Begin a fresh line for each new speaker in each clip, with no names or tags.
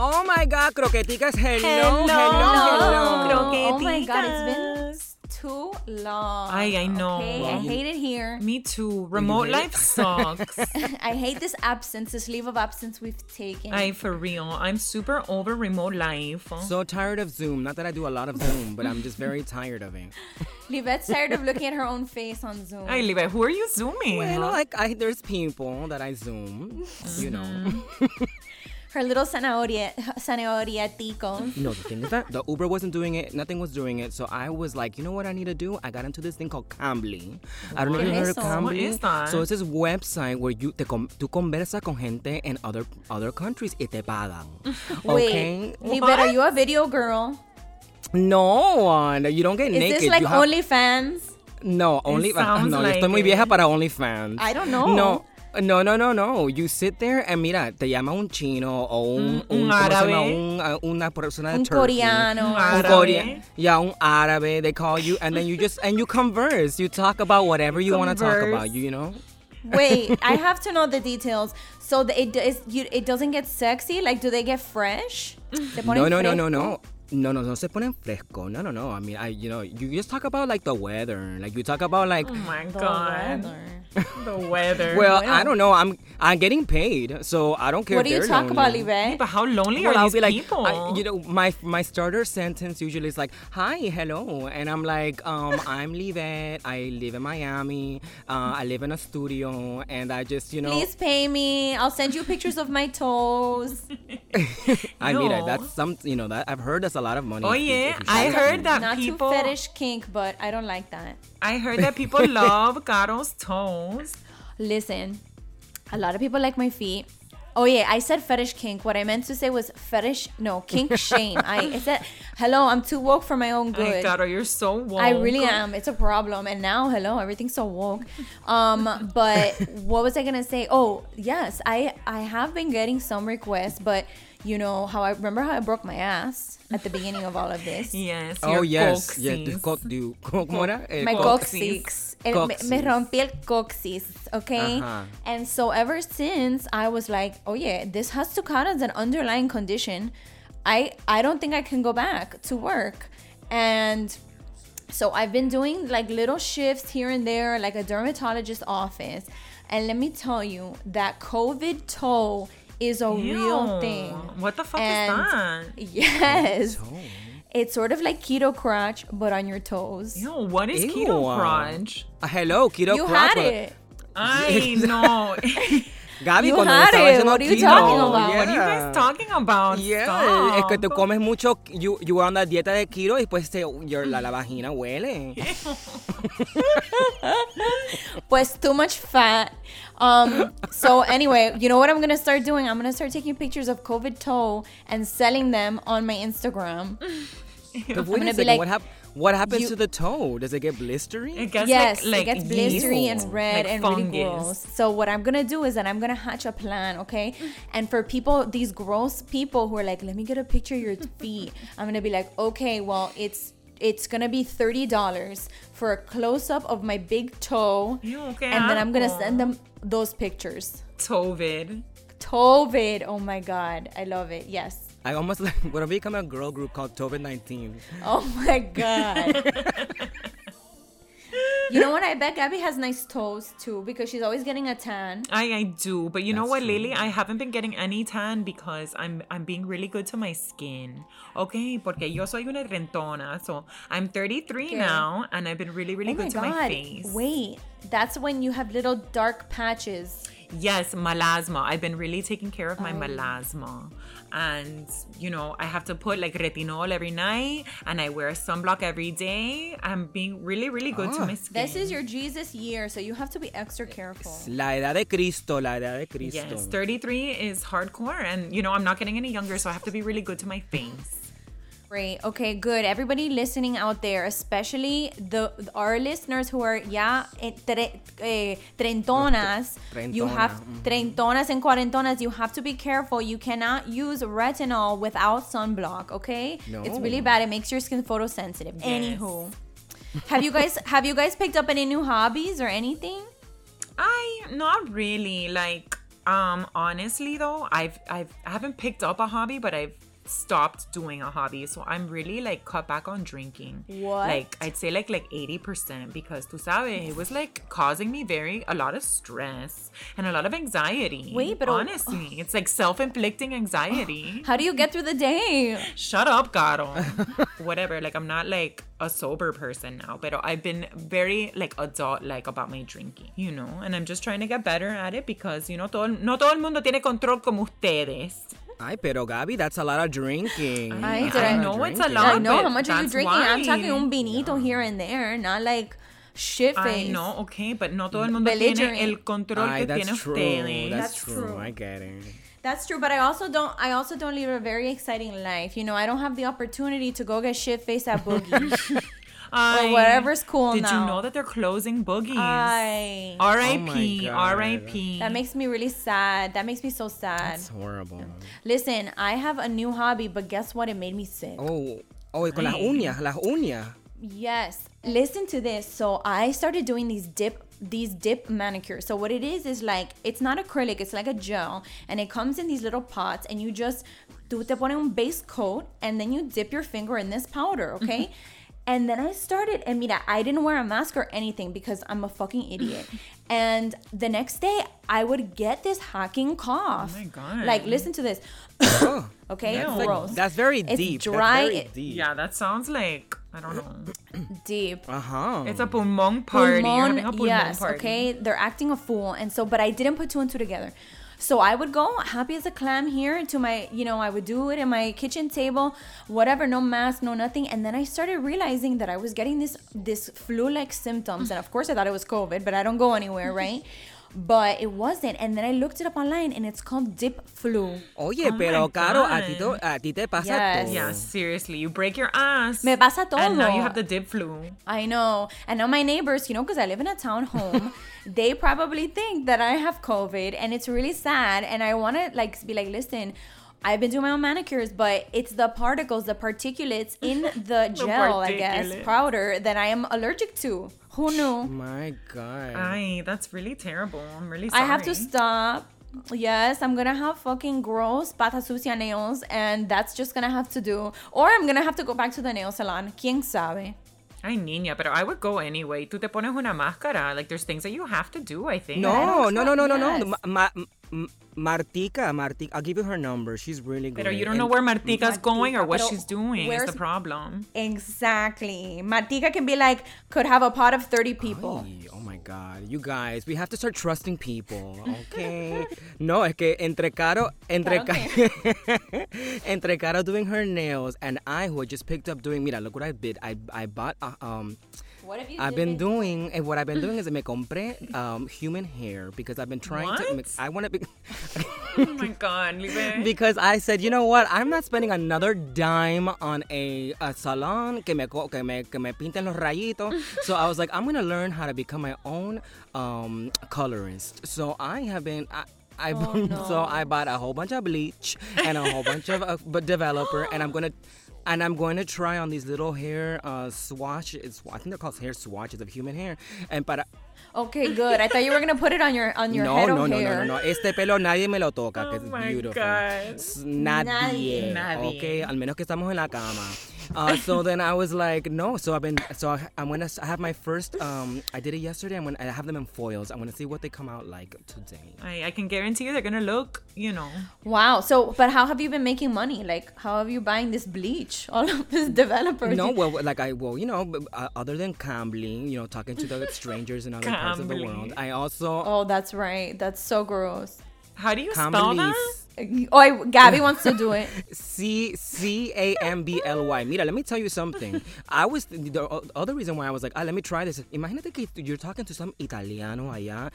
Oh my God, croqueticas.
Hello,
Hello, hello, hello.
Oh my god, it's been too long.
Ay, I know.
Okay, I hate it here.
Me too. Remote life sucks.
I hate this absence, this leave of absence we've taken.
I for real. I'm super over remote life.
So tired of Zoom. Not that I do a lot of Zoom, but I'm just very tired of it.
Livette's tired of looking at her own face on Zoom.
Ay, Live, who are you zooming?
Well, like I, there's people that I Zoom, you know. Mm-hmm.
her little zanahoria, zanahoria ticos.
No, the thing is that the Uber wasn't doing it, nothing was doing it. So I was like, you know what I need to do? I got into this thing called Cambly. I don't know if you heard of? Cambly.
What is that?
So it's this website where you te con, tú conversas con gente in other other countries y te pagan. Okay?
Wait, Livette, are you a video girl?
No, uh, you don't get
Is
naked.
Is this like
you have-
OnlyFans?
No, only
sounds
no, yo
like
estoy muy
it.
para OnlyFans.
I don't know.
No. No, no, no, no. You sit there and mira, te llama un chino o un,
un
un, ¿cómo llama?
árabe.
Un, uh, una persona de
Un
Turkey.
coreano.
Un
Un
árabe.
Korean, yeah, un árabe. They call you, and then you just and you converse. You talk about whatever you want to talk about. You know.
Wait, I have to know the details. So the, it is you, it doesn't get sexy. Like, do they get fresh? ¿Se ponen
No, no, no, no, no. No, no, no se ponen fresco. No, no, no. I mean, I, you know, you just talk about like the weather. Like you talk about like,
Oh my
The
god.
weather.
The weather.
well,
Bueno.
I don't know. I'm, I'm getting paid, so I don't care.
What
if
do you
they're
talk about,
lonely.
Livette?
but how lonely
Well,
are
I'll
these
be like,
people?
I, you know, my my starter sentence usually is like, "Hi, hello," and I'm like, um, "I'm Livette. I live in Miami. Uh, I live in a studio, and I just, you know,
Please pay me. I'll send you pictures of my toes.
I mean, that's some, you know, that I've heard that's a lot of money.
oh
if you-
yeah,
if you
I heard that
Not
people.
too fetish kink, but I don't like that.
I heard that people love Caro's toes.
Listen, a lot of people like my feet. Oh yeah, I said fetish kink. What I meant to say was fetish. No, kink shame. I, I said, hello, I'm too woke for my own
Ay,
good.
Caro, you're so woke.
I really am. It's a problem. And now, hello, everything's so woke. Um, but what was I gonna say? Oh, yes, I I have been getting some requests, but you know how I remember how I broke my ass at the beginning of all of this.
Yes.
Oh
your
yes, yeah. the co- the- ¿Cómo era? Eh,
my
co-
coccyx. El- me, me
Coccyx.
rompí el coxis, okay?
Ajá.
And so ever since I was like, oh yeah, this has to count as an underlying condition. I I don't think I can go back to work. And so I've been doing like little shifts here and there, like a dermatologist office. And let me tell you that COVID toe is a real
Ew.
thing.
What the fuck
And-
is that?
Yes. It's sort of like keto crotch, but on your toes.
Yo, what is
Ew.
keto crunch?
Uh, hello, keto
you
crotch,
had
but-
it.
I know.
Gaby,
You
cuando
had
estaba
it. What are you
keto,
talking about?
What are you
yeah.
guys talking about?
Yeah, es que te
Stop.
comes mucho, you, you were on la dieta de keto y después te, your, la, la vagina huele.
Pues too much fat. Um, so anyway, you know what I'm gonna start doing? I'm gonna start taking pictures of COVID toe and selling them on my Instagram.
But wait
gonna
a
be
second,
like,
what, hap- what happens
you-
to the toe? Does it get blistery?
It gets
yes,
like, like
it gets blistery
Ew.
and red
Like
and really gross. So what I'm gonna do is that I'm gonna hatch a plan, okay? And for people, these gross people who are like, "Let me get a picture of your feet," I'm gonna be like, "Okay, well, it's." It's gonna be thirty dollars for a close up of my big toe,
Ew, qué
and then I'm gonna send them those pictures.
Tovid.
Tovid. Oh my god. I love it. Yes.
I almost like, what if we become a girl group called COVID-19?
Oh my god. you know what? I bet Gabby has nice toes too because she's always getting a tan.
I, I do, but you know what,
true.
Lily? I haven't been getting any tan because I'm I'm being really good to my skin. Okay, porque yo soy una rentona, so I'm 33
Okay.
now, and I've been really really
oh my
good to
god.
my face.
Wait. That's when you have little dark patches.
Yes, melasma. I've been really taking care of my
Oh.
melasma. And, you know, I have to put like retinol every night and I wear sunblock every day. I'm being really, really good to
Ah.
my skin.
This is your Jesus year, so you have to be extra careful.
La edad de Cristo, la edad de Cristo.
Yes, 33 is hardcore. And, you know, I'm not getting any younger, so I have to be really good to my face.
Great. Okay, good. Everybody listening out there, especially the our listeners who are ya eh, tre, eh, trentonas, you
Trentona,
have
mhm.
trentonas and cuarentonas. You have to be careful. You cannot use retinol without sunblock. Okay, No. it's really bad. It makes your skin photosensitive. Anywho, have you guys have you guys picked up any new hobbies or anything?
I, not really. Like, Um, honestly though, I've I've I haven't picked up a hobby, but I've stopped doing a hobby. So I'm really like cut back on drinking.
What?
Like I'd say like like 80% because tu sabes, it was like causing me very a lot of stress and a lot of anxiety.
Wait, but- oh,
honestly, it's like self-inflicting anxiety.
How do you get through the day?
Shut up, Caro. Whatever. Like I'm not like a sober person now, but I've been very like adult like about my drinking, you know, and I'm just trying to get better at it because you know todo, no todo el mundo tiene control como ustedes.
Ay, pero Gabi, that's a lot of drinking.
Ay,
That's
I
lot of
know it's a lot.
I know. How much are you
that's
drinking? I'm talking un vinito here and there, not like shit
I
face.
know, okay, but no todo el mundo tiene el control
Ay,
que
that's
tiene
true.
ustedes.
That's,
That's
true.
true.
I get it.
That's true, but I also don't. I also don't live a very exciting life. You know, I don't have the opportunity to go get shit faced at Boogie
Ay,
or whatever's cool
Did
now.
you know that they're closing boogies?
I.
R.I.P.
Oh.
R.I.P.
That makes me really sad. That makes me so sad.
It's horrible.
Listen, I have a new hobby, but guess what? It made me sick.
Oh, oh, con las
Ay.
uñas, las uñas.
Yes. Listen to this. So I started doing these dip these dip manicures. So what it is is like it's not acrylic, it's like a gel and it comes in these little pots and you just do te pones un base coat and then you dip your finger in this powder, okay? And then I started, and mira, I didn't wear a mask or anything because I'm a fucking idiot. And the next day, I would get this hacking cough.
Oh my God.
Like, listen to this.
Oh,
okay,
that's, like-
gross.
that's very
It's
deep.
dry,
That's very deep.
Yeah, that sounds like I don't know.
Deep.
Uh huh.
It's a pulmon party. You're a
Pulmon,
pulmon
yes,
party.
okay. They're acting a fool, and so, but I didn't put two and two together. So I would go happy as a clam here to my, you know, I would do it in my kitchen table, whatever, no mask, no nothing, and then I started realizing that I was getting this this flu-like symptoms, and of course I thought it was COVID, but I don't go anywhere, right? But it wasn't, and then I looked it up online, and it's called dip flu.
Oye,
Oh
pero Caro, a ti, to- a ti te pasa
Yes.
todo.
Yeah, seriously, you break your ass.
Me pasa todo.
And now you have the dip flu.
I know. And now my neighbors, you know, because I live in a townhome, they probably think that I have COVID and it's really sad. And I want to like be like, listen, I've been doing my own manicures, but it's the particles, the particulates in the gel, I guess, powder that I am allergic to. Who knew?
My God.
Ay, that's really terrible. I'm really sorry.
I have to stop. Yes, I'm gonna have fucking gross pata sucia nails, and that's just gonna have to do. Or I'm gonna have to go back to the nail salon. Quien sabe?
Ay, niña, but I would go anyway. Tú te pones una máscara. Like, there's things that you have to do, I think.
No,
don't
no, no, no, no, no.
yes.
Ma- Ma- Martica, Martica. I'll give you her number. She's really good.
But you don't know where Martica's going or what she's doing is
where's-
the problem.
Exactly. Martica can be like, could have a pot of 30 people.
Oh my God, you guys, we have to start trusting people, okay? no, es que entre Caro, entre
Caro
Caro, entre Caro doing her nails and I who had just picked up doing, mira, look what I did. I I bought a, um
What have you
I've been doing, and what I've been doing is I me compré um, human hair because I've been trying to.
What?
I want to be.
Oh my god, Libe.
because I said, you know what? I'm not spending another dime on a, a salon que me, que me que me pinten los rayitos. so I was like, I'm gonna learn how to become my own um, colorist. So I have been. I, I so I bought a whole bunch of bleach and a whole bunch of uh, developer, and I'm gonna. And I'm going to try on these little hair uh, swatches. I think they're called hair swatches of human hair. And para
Okay, good. I thought you were gonna put it on your on your
no,
head
no, no,
hair.
no, no, no. Este pelo nadie me lo toca, que
Oh
es
my
beautiful.
God.
S- Nadie.
Nadie.
Okay, al menos que estamos en la cama. Uh, so then I was like, no. So I've been, so I, I'm gonna, I have my first. Um, I did it yesterday. I'm gonna, I have them in foils. I'm gonna see what they come out like today.
I, I can guarantee you they're gonna look, you know.
Wow. So, but how have you been making money? Like, how have you buying this bleach? All of this developers.
No, well, like I, well, you know, uh, other than gambling, you know, talking to the strangers in other parts of the world, I also
Oh, that's right. That's so gross.
How do you spell
Cambly.
that?
Oh, I, Gabby wants to do it.
C C A M B L Y. Mira, let me tell you something. I was the o- other reason why I was like, ah, let me try this. Imagínate que you're talking to some Italiano allá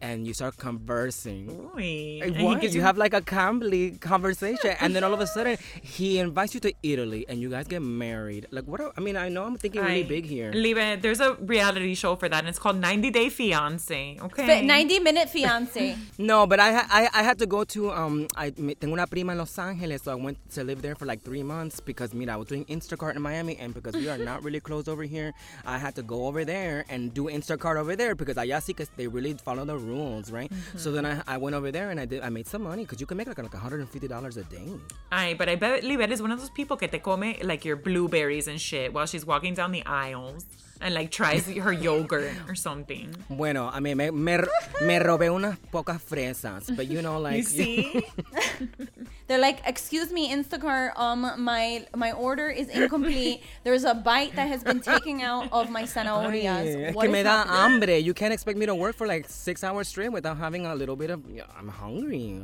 and you start conversing.
Uy.
Eh,
And he gives
You have like a Cambly conversation, and then all of a sudden he invites you to Italy, and you guys get married. Like what? are- I mean, I know I'm thinking really
Ay,
big here.
Libe, there's a reality show for that, and it's called 90 Day Fiance. Okay.
Fi- 90 minute fiance.
No, but I, I I had to go to um I tengo una prima en Los Angeles, so I went to live there for like three months because, mira, I was doing Instacart in Miami, and because we are not really close over here, I had to go over there and do Instacart over there because allá sí que they really follow the rules, right? So then I, I went over there and I did I made some money because you can make like like 150 dollars a day.
Ay, but I bet Livette is one of those people que te come like your blueberries and shit while she's walking down the aisles and like tries her yogurt or something.
Bueno, I mean, me, me, me robé unas pocas fresas, but you know, like
You see?
They're like, "Excuse me, Instacart. Um, my my order is incomplete. There's a bite that has been taken out of my
Ay,
zanahorias.
es
What
que me da hambre. You can't expect me to work for like six hours straight without having a little bit of. I'm hungry.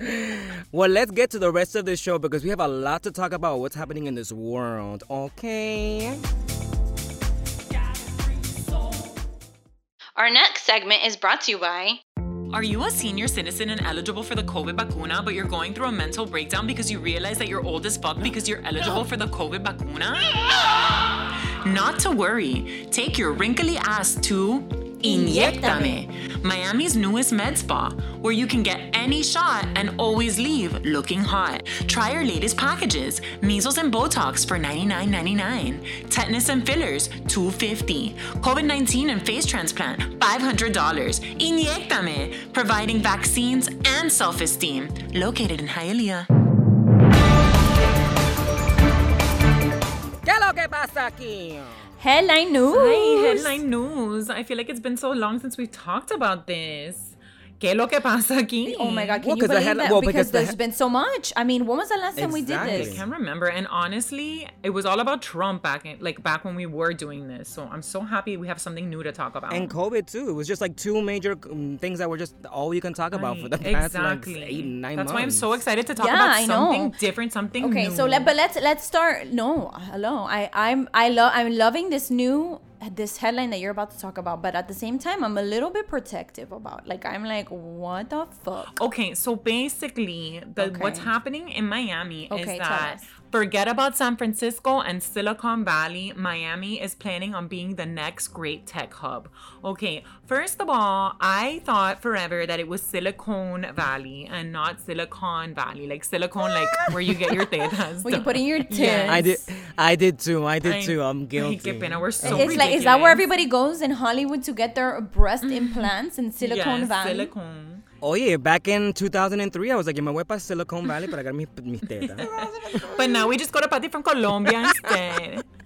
well, let's get to the rest of the show because we have a lot to talk about what's happening in this world. Okay.
Our next segment is brought to you by.
Are you a senior citizen and eligible for the COVID vacuna, but you're going through a mental breakdown because you realize that you're old as fuck because you're eligible for the COVID vacuna? Not to worry. Take your wrinkly ass to Inyectame, Miami's newest med spa, where you can get any shot and always leave looking hot. Try our latest packages: measles and Botox for $99.99, tetanus and fillers 250, COVID-19 and face transplant $500. Inyectame, providing vaccines and self-esteem. Located in Hialeah.
¿Qué lo que pasa aquí?
Headline news.
Hi, headline news. I feel like it's been so long since we've talked about this. ¿Qué lo que pasa aquí?
Oh my God! Can
Well,
you
'cause the
believe
headli-
that?
well,
because,
because the
there's
he-
been so much. I mean, when was the last time we did this?
I can't remember. And honestly, it was all about Trump back in like back when we were doing this. So I'm so happy we have something new to talk about.
And COVID too. It was just like two major um, things that were just all you can talk about for the past
exactly.
like eight, nine
That's
months.
why I'm so excited to talk
Yeah,
about
I know.
something different, something
Okay,
new.
so let, but let's let's start. No, hello. I I'm I love I'm loving this new this headline that you're about to talk about, but at the same time, I'm a little bit protective about. Like I'm like, what the fuck?
Okay, so basically, the, what's happening in Miami
Okay,
is that. Forget about San Francisco and Silicon Valley. Miami is planning on being the next great tech hub. Okay, first of all, I thought forever that it was Silicon Valley and not Silicon Valley, like silicone, like where you get your tetas.
When you put in your tits.
Yes.
I did, I did too. I did
I-
too. I'm guilty.
pena, we're so
it's like is that where everybody goes in Hollywood to get their breast mm-hmm. implants in Silicon
yes,
Valley?
Silicone.
Oye, back in 2003, I was like, yo me voy para Silicon Valley para agarrar mis, mis tetas.
But now we just got a party from Colombia instead.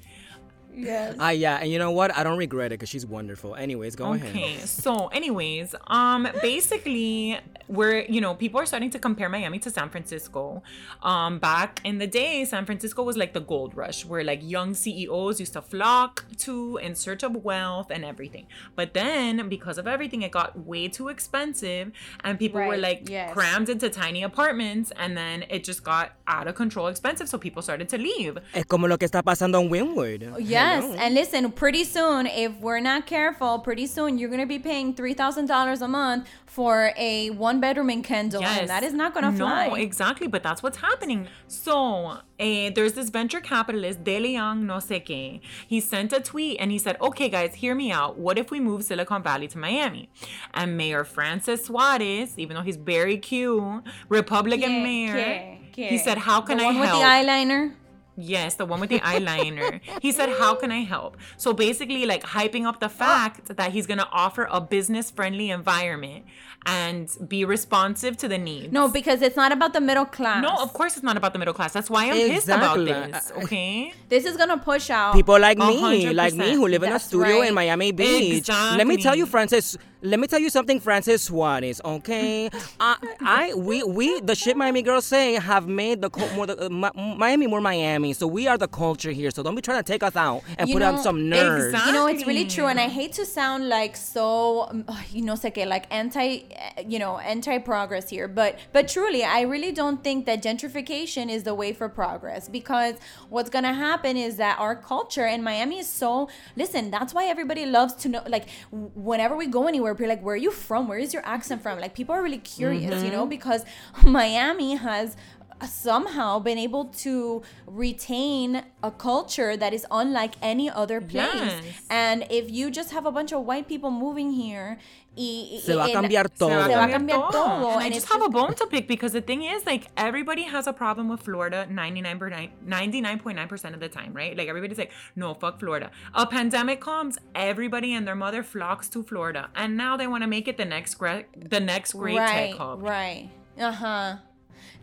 Yes.
Ah, yeah, and you know what? I don't regret it because she's wonderful. Anyways, go ahead.
Okay, so anyways, um, basically, we're you know people are starting to compare Miami to San Francisco. Um, back in the day, San Francisco was like the gold rush, where like young CEOs used to flock to in search of wealth and everything. But then, because of everything, it got way too expensive, and people were like
yes.
crammed into tiny apartments, and then it just got out of control expensive, so people started to leave.
Es como lo que está pasando en Wynwood.
Yes, and listen, pretty soon, if we're not careful, pretty soon you're gonna be paying three thousand dollars a month for a one bedroom in Kendall, and that is not gonna fly.
No, exactly, but that's what's happening. So, eh, there's this venture capitalist, De Leon no sé qué. He sent a tweet and he said, okay, guys, hear me out. What if we move Silicon Valley to Miami? And Mayor Francis Suarez, even though he's very cute, Republican mayor, he said, how can
the
I help?
with the eyeliner?
Yes, the one with the eyeliner. He said, How can I help? So basically, like hyping up the fact that he's gonna offer a business friendly environment and be responsive to the needs.
No, because it's not about the middle class.
No, of course it's not about the middle class. That's why I'm pissed about this. Okay.
This is gonna push out
People like
A
me, like me, who live in a studio
right.
in Miami Beach. Let me tell you, Francis. Let me tell you something, Francis Suarez. Okay, I, I, we, we, the shit Miami girls say have made the co- more the, uh, Miami more Miami. So we are the culture here. So don't be trying to take us out and
You
put on some nerds.
exact-
You know, it's really true, and I hate to sound like so, um, you know, sé que, like anti, uh, you know, anti-progress here, but but truly, I really don't think that gentrification is the way for progress because what's gonna happen is that our culture in Miami is so. Listen, that's why everybody loves to know. Like, whenever we go anywhere, we're like, "Where are you from? Where is your accent from?" Like, people are really curious, you know, mm-hmm. because Miami has somehow been able to retain a culture that is unlike any other place.
Yes.
And if you just have a bunch of white people moving here, y,
Se va a cambiar todo.
Se va a cambiar todo.
And I just
it's
have a bone to pick because the thing is, like, everybody has a problem with Florida 99%, 99.9% of the time, right? Like, everybody's like, no, fuck Florida. A pandemic comes, everybody and their mother flocks to Florida. And now they want to make it the next, gre- the next great
right,
tech hub.
Right. Uh huh.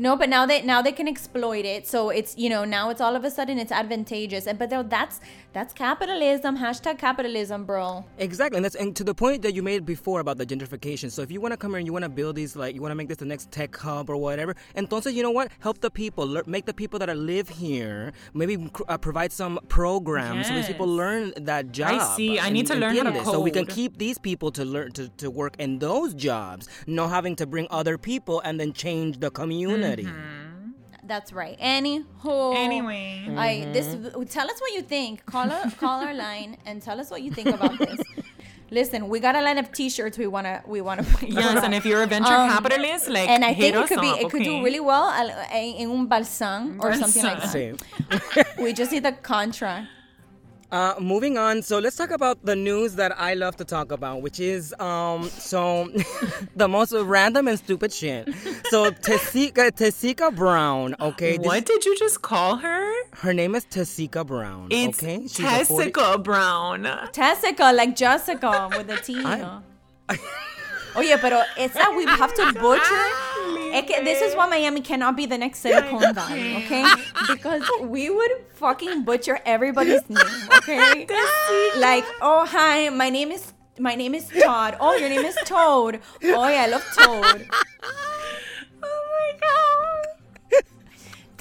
No, but now they now they can exploit it. So it's you know now it's all of a sudden it's advantageous. And but that's that's capitalism. Hashtag capitalism, bro.
Exactly, and that's and to the point that you made before about the gentrification. So if you want to come here and you want to build these, like you want to make this the next tech hub or whatever, and entonces you know what? Help the people, lear- make the people that are live here, maybe cr- uh, provide some programs so these people learn that job.
I see. I need to learn how to
entiendes? So we can keep these people to learn to, to work in those jobs, not having to bring other people and then change the community. Mm-hmm.
That's right. Anywho.
Anyway.
I mm-hmm. this tell us what you think. Call our call our line and tell us what you think about this. Listen, we got a line of T-shirts we wanna we wanna.
Yes, and if you're a venture
Um,
capitalist, like,
and I think it could be
up,
it could do really well uh, in un balsam or something like that.
Sí.
We just need the contract.
Uh, moving on, so let's talk about the news that I love to talk about, which is um, so the most random and stupid shit. So Tessica, Tessica Brown, okay, this-
What did you just call her?
her name is Tessica Brown.
It's
okay, She's a 40
Brown.
Tessica, like Jessica with a T. Oye, pero esa we have to butcher. Es que this is why Miami cannot be the next Silicon Valley, okay? Because we would fucking butcher everybody's name, okay? Like, oh hi, my name is my name is Todd. Oh, your name is Toad. Oh yeah, I love Toad.
Oh my god.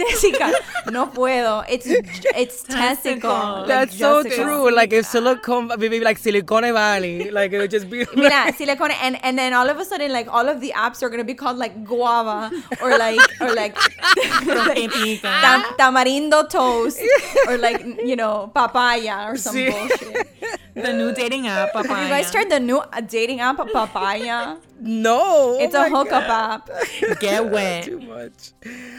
Tessica, no puedo. It's it's Tessica. like
That's so
Jessica.
true. Like if Silicon, maybe like Silicon Valley, like it would just be.
Mira, silicone, and and then all of a sudden, like all of the apps are gonna be called like guava or like or like, like tam- tamarindo toast or like you know papaya or some
Sí.
bullshit.
The new dating app, papaya.
You guys tried the new uh, dating app papaya?
no,
It's
oh
a
my
hookup
God.
app.
Get wet.
Too much.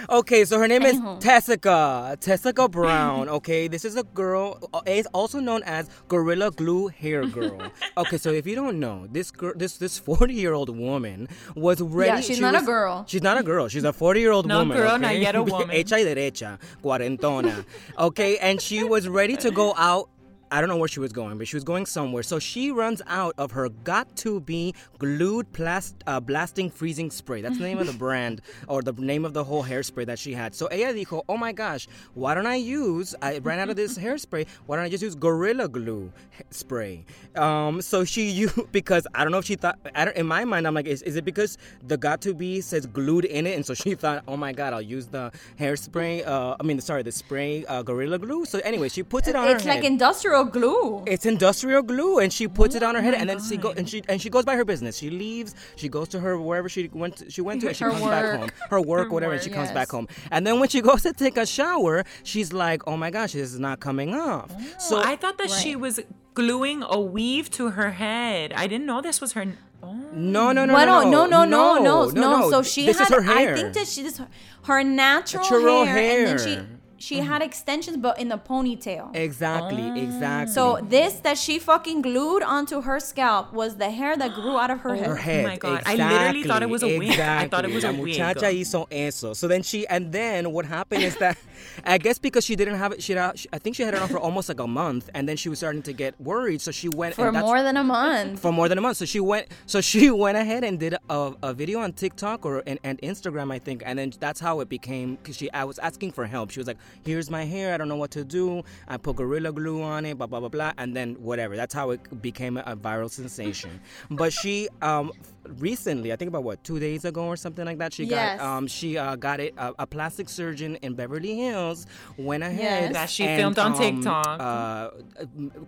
Okay, so her name is
Anywho.
Tessica. Tessica Brown. Okay, this is a girl. uh, Is also known as Gorilla Glue Hair Girl. okay, so if you don't know, this girl, this this forty year old woman was ready.
Yeah, she's
she
not a girl.
She's not a girl. She's a forty year old
No
woman.
girl,
okay?
not yet a woman.
Hecha y derecha, cuarentona. Okay, and she was ready to go out. I don't know where she was going, but she was going somewhere. So she runs out of her got to be glued plast, uh, blasting freezing spray. That's the name of the brand or the name of the whole hairspray that she had. So ella dijo, oh my gosh, why don't I use, I ran out of this hairspray, why don't I just use Gorilla Glue spray? Um, so she used, because I don't know if she thought, I don't, in my mind, I'm like, is, is it because the got to be says glued in it? And so she thought, oh my God, I'll use the hairspray, uh, I mean, sorry, the spray uh, Gorilla Glue. So anyway, she puts it on
It's like
head.
industrial glue.
It's industrial glue, and she puts it on her head,
oh
and then she go and she and she goes by her business. She leaves. She goes to her wherever she went. To, she went to, and she
Her
comes back
work.
home. Her work,
Her
whatever, and she
work,
comes
yes.
back home. And then when she goes to take a shower, she's like, "Oh my gosh, this is not coming off."
So
So
I thought that she was gluing a weave to her head. I didn't know this was her. Oh.
no, no, no,
Well,
no,
no, no, no, no, no. So she
this
had.
is her hair.
I think that she this her natural,
Natural
hair, and then
hair.
She she had extensions, but in the ponytail.
exactly, oh. exactly.
So this that she fucking glued onto her scalp was the hair that grew out of her oh. head.
her oh head.
my God. I literally thought it was a wig. I thought it was a
La
wig.
muchacha hizo eso. So then she, and then what happened is that, I guess because she didn't have it, she, I think she had it on for almost like a month, and then she was starting to get worried. So she went
For
and that's-
more than a month.
for more than a month. So she went. So she went ahead and did a, a video on TikTok or and, and Instagram, I think, and then that's how it became. Cause she, I was asking for help. She was like, "Here's my hair. I don't know what to do. I put gorilla glue on it. Blah blah blah blah." And then whatever. That's how it became a viral sensation. but she, um, recently, I think about what two days ago or something like that, she
Yes.
got um she uh, got it a, a plastic surgeon in Beverly Hills went ahead
Yes.
That she
and,
filmed on
um,
TikTok.
uh,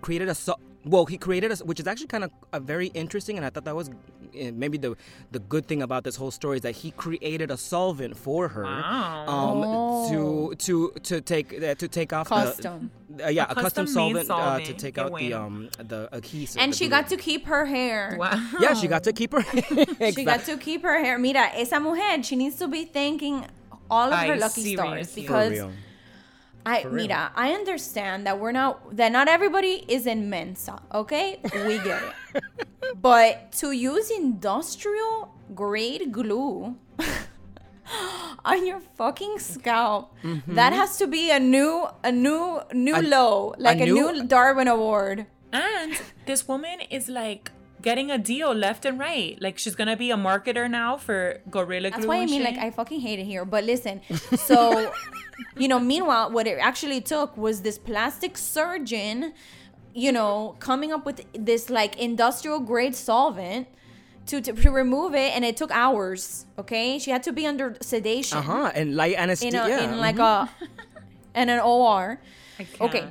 created a so- well he created a which is actually kind of a very interesting and i thought that was uh, maybe the the good thing about this whole story is that he created a solvent for her
Wow.
um
Oh.
to to to take uh, to take off
Custom.
the uh, yeah
A
a custom
custom-made
solvent, uh, to take
Qué
out the
bueno.
um the adhesive
And
the
she
glue.
got to keep her hair.
Wow.
yeah she got to keep her
She got to keep her hair. Mira, esa mujer, she needs to be thanking all of her lucky stars because
real.
I mira, I understand that we're not that not everybody is in Mensa, okay? We get it. but to use industrial grade glue on your fucking scalp, that has to be a new a new new
Mm-hmm. A-
low, like a,
new-
new Darwin award.
And this woman is like getting a deal left and right. Like she's gonna be a marketer now for Gorilla Glue.
That's why I mean,
shit.
like, I fucking hate it here. But listen, so, you know, meanwhile, what it actually took was this plastic surgeon, you know, coming up with this like industrial grade solvent to, to, to remove it. And it took hours. Okay. She had to be under sedation
Uh huh. And light
in,
anesthesia.
a,
yeah.
in like a, in an OR.
I can't.
Okay.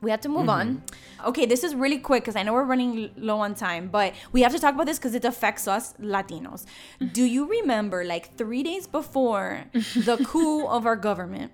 We have to move on. Mm-hmm. Okay, this is really quick because I know we're running low on time, but we have to talk about this because it affects us Latinos. Mm-hmm. Do you remember, like three days before the coup of our government,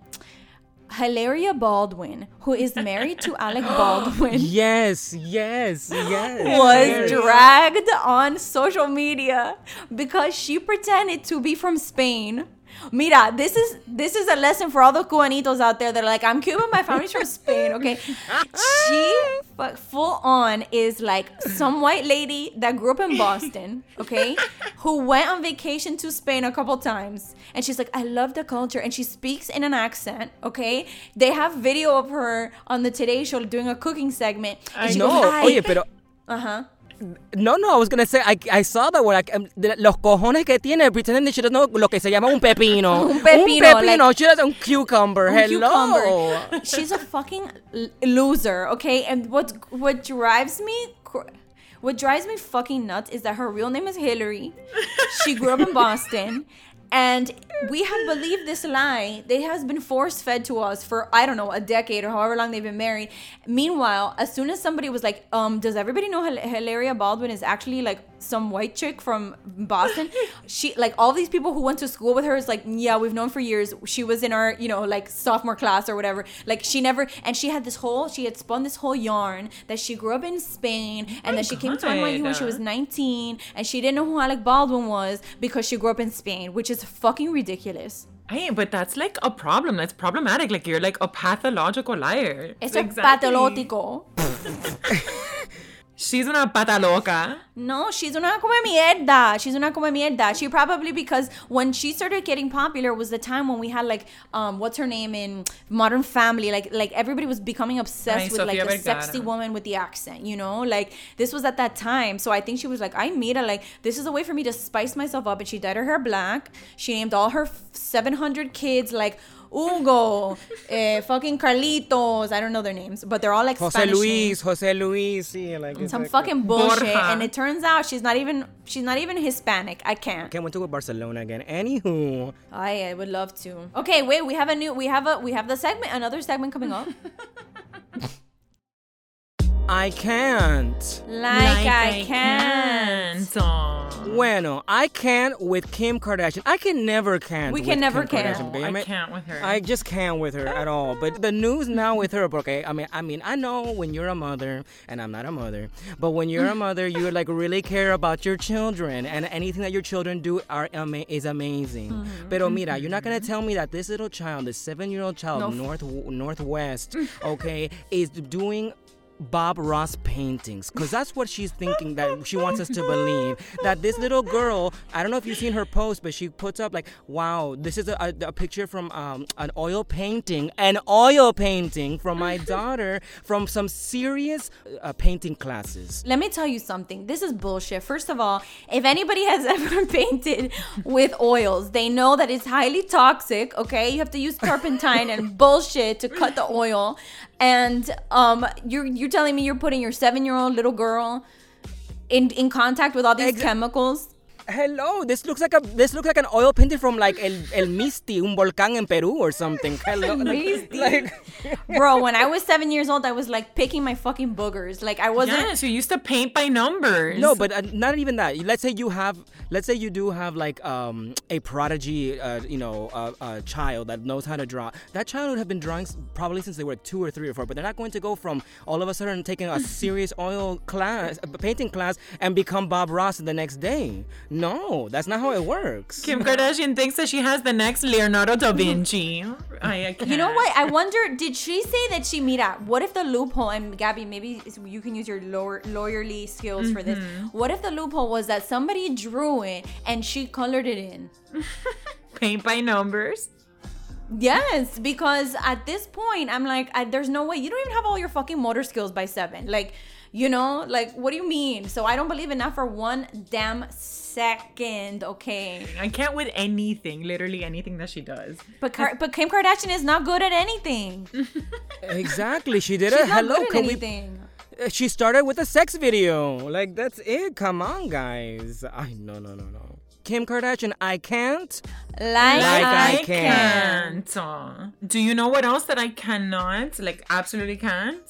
Hilaria Baldwin, who is married to Alec Baldwin,
Yes, yes, yes.
was
yes.
dragged on social media because she pretended to be from Spain. Mira, this is this is a lesson for all the Cubanitos out there that are like, I'm Cuban, my family's from Spain, okay? She fu- full on is like some white lady that grew up in Boston, okay? Who went on vacation to Spain a couple times. And she's like, I love the culture. And she speaks in an accent, okay? They have video of her on the Today Show doing a cooking segment. And she
No,
goes,
oye, pero.
Uh-huh.
No, no, I was gonna say, I, I saw that one. Like, um, de- los cojones que tiene pretending that she doesn't know lo que se llama un pepino.
Un pepino,
Un pepino.
like-
she does un cucumber.
Un
Hello.
cucumber. She's a fucking l- loser, okay? And what what drives me cr- what drives me fucking nuts is that her real name is Hillary. She grew up in Boston. And we have believed this lie. It has been force fed to us for I don't know a decade or however long they've been married. Meanwhile, as soon as somebody was like, "Um, does everybody know Hil- Hilaria Baldwin is actually like some white chick from Boston?" she like all these people who went to school with her is like, "Yeah, we've known for years. She was in our you know like sophomore class or whatever." Like she never and she had this whole she had spun this whole yarn that she grew up in Spain and that she came to NYU when she was 19 and she didn't know who Alec Baldwin was because she grew up in Spain, which is fucking ridiculous.
Hey, but that's like a problem. That's problematic. Like you're like a pathological liar.
It's
Exactly.
patológico.
She's una pata loca.
No, she's una come mierda. She's una come mierda. She probably because when she started getting popular was the time when we had like um what's her name in Modern Family like like everybody was becoming obsessed
Ay,
with like
Sofia
the
Vergara.
sexy woman with the accent, you know? Like this was at that time. So I think she was like, I made a like this is a way for me to spice myself up and she dyed her hair black. She named all her 700 kids like Hugo, eh, fucking Carlitos. I don't know their names, but they're all like
Jose
Spanish names
Luis, Jose Luis. Sí, like, it's
some
like-
fucking bullshit
Borja.
and it turns out she's not even she's not even hispanic i can't
Can't wait to go to Barcelona again. Anywho.
i, I would love to okay wait we have a new we have a we have the segment another segment coming up
I can't.
like, i, can't,
can't.
Bueno, I can't with Kim Kardashian. I can never can't.
We
with
can never
Kim
can.
Kardashian,
No. I can't with her.
I just can't with her at all. But the news now with her, okay. I mean, I mean, I know when you're a mother, and I'm not a mother, but when you're a mother, you like really care about your children, and anything that your children do are ama- is amazing.
Mm-hmm.
Pero mira, you're not gonna tell me that this little child, this seven-year-old child,
No.
north northwest, okay, is doing. Bob Ross paintings, because that's what she's thinking that she wants us to believe. That this little girl, I don't know if you've seen her post, but she puts up like, "Wow, this is a, a, a picture from um, an oil painting, an oil painting from my daughter from some serious uh, painting classes."
let me tell you something this is bullshit first of all if anybody has ever painted with oils they know that it's highly toxic okay you have to use turpentine and bullshit to cut the oil and um you're you're telling me you're putting your seven year old little girl in in contact with all these
Exa-
chemicals
Hello, this looks like a this looks like an oil painting from like El, El Misti, un volcán in Peru or something. Hello,
Misti.
like,
bro when i was seven years old i was like picking my fucking boogers like i wasn't
Yes, you used to paint by numbers.
No, but uh, not even that. Let's say you have, let's say you do have like um, a prodigy, uh, you know, uh, uh, child that knows how to draw. That child would have been drawing probably since they were two or three or four. But they're not going to go from all of a sudden taking a serious oil class, a painting class, and become Bob Ross the next day. No, that's not how it works.
Kim Kardashian thinks that she has the next Leonardo da Vinci. I, I.
You know what? I wonder, did she say that she, mira, what if the loophole, and Gabby, maybe you can use your lower, lawyerly skills for this. Mm-hmm. What if the loophole was that somebody drew it and she colored it in?
Paint by numbers.
Yes, because at this point, I'm like, I, there's no way. You don't even have all your fucking motor skills by seven. Like, you know, like, what do you mean? So I don't believe in that for one damn second, okay?
I can't with anything, literally anything that she does.
But Kar- but Kim Kardashian is not good at anything.
Exactly. She did
She's
it.
not
Hello,
good at
can we?
anything.
Uh, She started with a sex video. Like that's it. Come on, guys. I no no no no. Kim Kardashian, I can't.
Like,
Like
I,
I
can.
can't. Uh, Do you know what else that I cannot? Like, absolutely can't?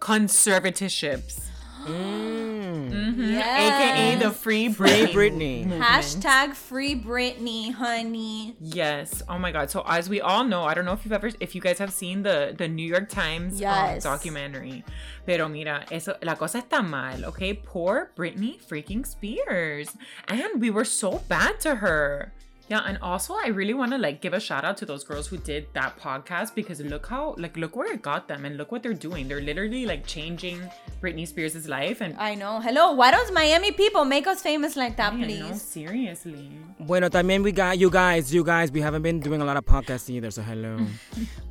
Conservatorships.
Mm.
AKA the free
Free
Britney.
Britney.
Hashtag free Britney, honey.
Yes. Oh my God. So as we all know, I don't know if you've ever, if you guys have seen the the New York Times um,
Yes.
documentary. Pero mira, eso, la cosa está mal, okay? Poor Britney freaking Spears, and we were so bad to her. Yeah, and also I really want to like give a shout out to those girls who did that podcast because look how like look where it got them and look what they're doing. They're literally like changing Britney Spears' life and
I know. Hello, why don't Miami people make us famous like that,
I know,
please?
seriously.
Bueno, también we got you guys. You guys, we haven't been doing a lot of podcasts either. So hello.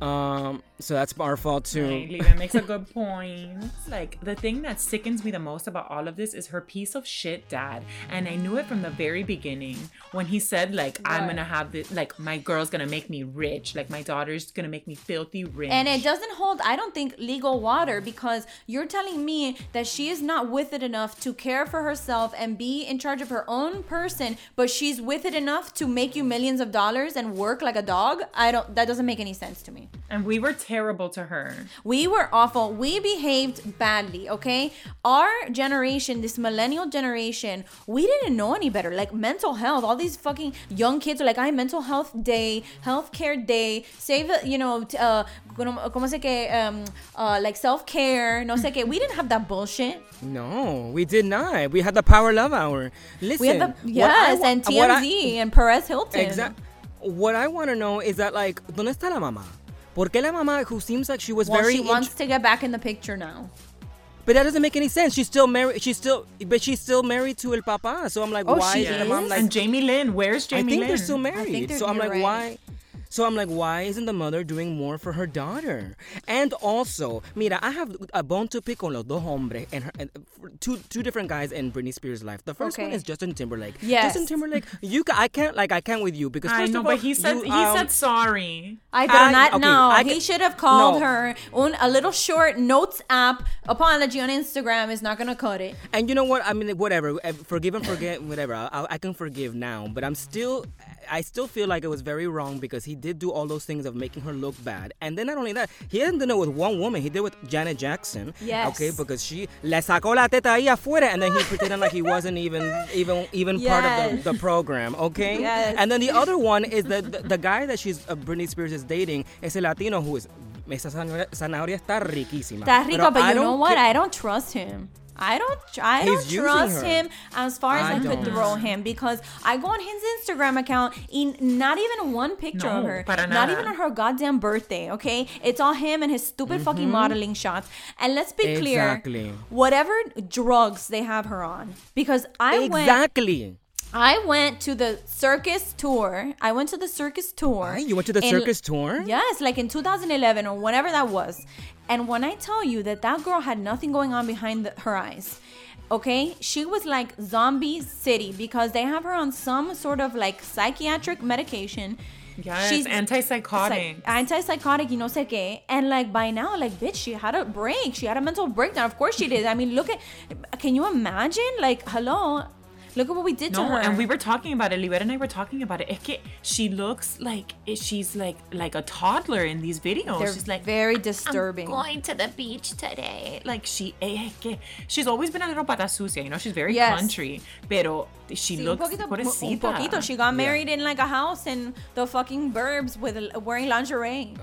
um, so that's our fault too.
Right, Leva makes a good point. Like the thing that sickens me the most about all of this is her piece of shit dad. And I knew it from the very beginning when he said like I'm gonna have this like my girl's gonna make me rich, like my daughter's gonna make me filthy rich.
And it doesn't hold, I don't think, legal water because you're telling me that she is not with it enough to care for herself and be in charge of her own person, but she's with it enough to make you millions of dollars and work like a dog. I don't, that doesn't make any sense to me.
And we were terrible to her.
We were awful. We behaved badly, okay? Our generation, this millennial generation, we didn't know any better. Like mental health, all these fucking young kids are like, I mental health day, healthcare day, save, you know, uh, como se que, um, uh, like self care, no sé qué. We didn't have that bullshit.
No, we did not. We had the Power Love Hour. Listen.
We had the,
I
yes,
wa-
and
what I-
TMZ and Perez Hilton.
Exact. What I want to know is that like, ¿dónde está la mamá? ¿Por qué la mamá who seems like she was
Well,
very
she wants to get back in the picture now.
But that doesn't make any sense. She's still married. She's still, but she's still married to El Papa. So I'm like,
Oh,
why
she
isn't the mom
is?
like?
and Jamie Lynn, where's Jamie? Lynn?
I
Jamie
think
Lynn?
they're still married.
they're-
so I'm
you're
like,
right.
why? So I'm like, why isn't the mother doing more for her daughter? And also, mira, I have a bone to pick con los dos hombres and, her, and two two different guys in Britney Spears' life. The first one is Justin Timberlake.
Yes.
Justin Timberlake, you ca- I can't like I can't with you because
I
first
know,
of all,
but he said
you,
he
um,
said sorry.
I but
I-
not
okay,
now.
I
he should have called
no.
her un, a little short notes app apology on Instagram is not gonna cut it.
And you know what? I mean, whatever. uh, Forgive and forget, whatever. I, I- I can forgive now, but I'm still, I still feel like it was very wrong because he did do all those things of making her look bad. And then not only that, he hasn't done it with one woman. He did with Janet Jackson.
Yes.
Okay, because she le sacó la teta ahí afuera, and then he pretended like he wasn't even, even, even part of the, the program. Okay.
Yes.
And then the other one is the the, the guy that she's uh, Britney Spears is dating is a Latino who is. Esa zanahoria está riquísima.
That's rico, but
I
you know what? I don't trust him. I don't. I
He's
don't trust him as far as I,
I
could throw him because I go on his Instagram account in not even one picture of her, not even on her goddamn birthday. Okay, it's all him and his stupid fucking modeling shots. And let's be clear,
Mm-hmm.
Whatever drugs they have her on, because I went.
Exactly.
I went to the circus tour. I went to the circus tour.
Ay, you went to the
in-
circus tour?
Yes, like in 2011 or whenever that was. And when I tell you that that girl had nothing going on behind the, her eyes, okay, she was like zombie city because they have her on some sort of like psychiatric medication.
Yes,
She's
antipsychotic.
psych- antipsychotic, you know, sé qué. And like by now, like bitch, she had a break. She had a mental breakdown. Of course she did. I mean, look at. Can you imagine? Like, hello. Look at what we did to
No,
her.
and we were talking about it. Libera and I were talking about it. Es que she looks like eh, she's like like a toddler in these videos.
They're
she's like
very
I'm
disturbing.
going to the beach today. Like she, eh, que she's always been a little pata sucia. You know, she's very
Yes.
country, pero she
Sí, un
looks
poquito, un poquito. She got married in like a house in the fucking burbs with wearing lingerie.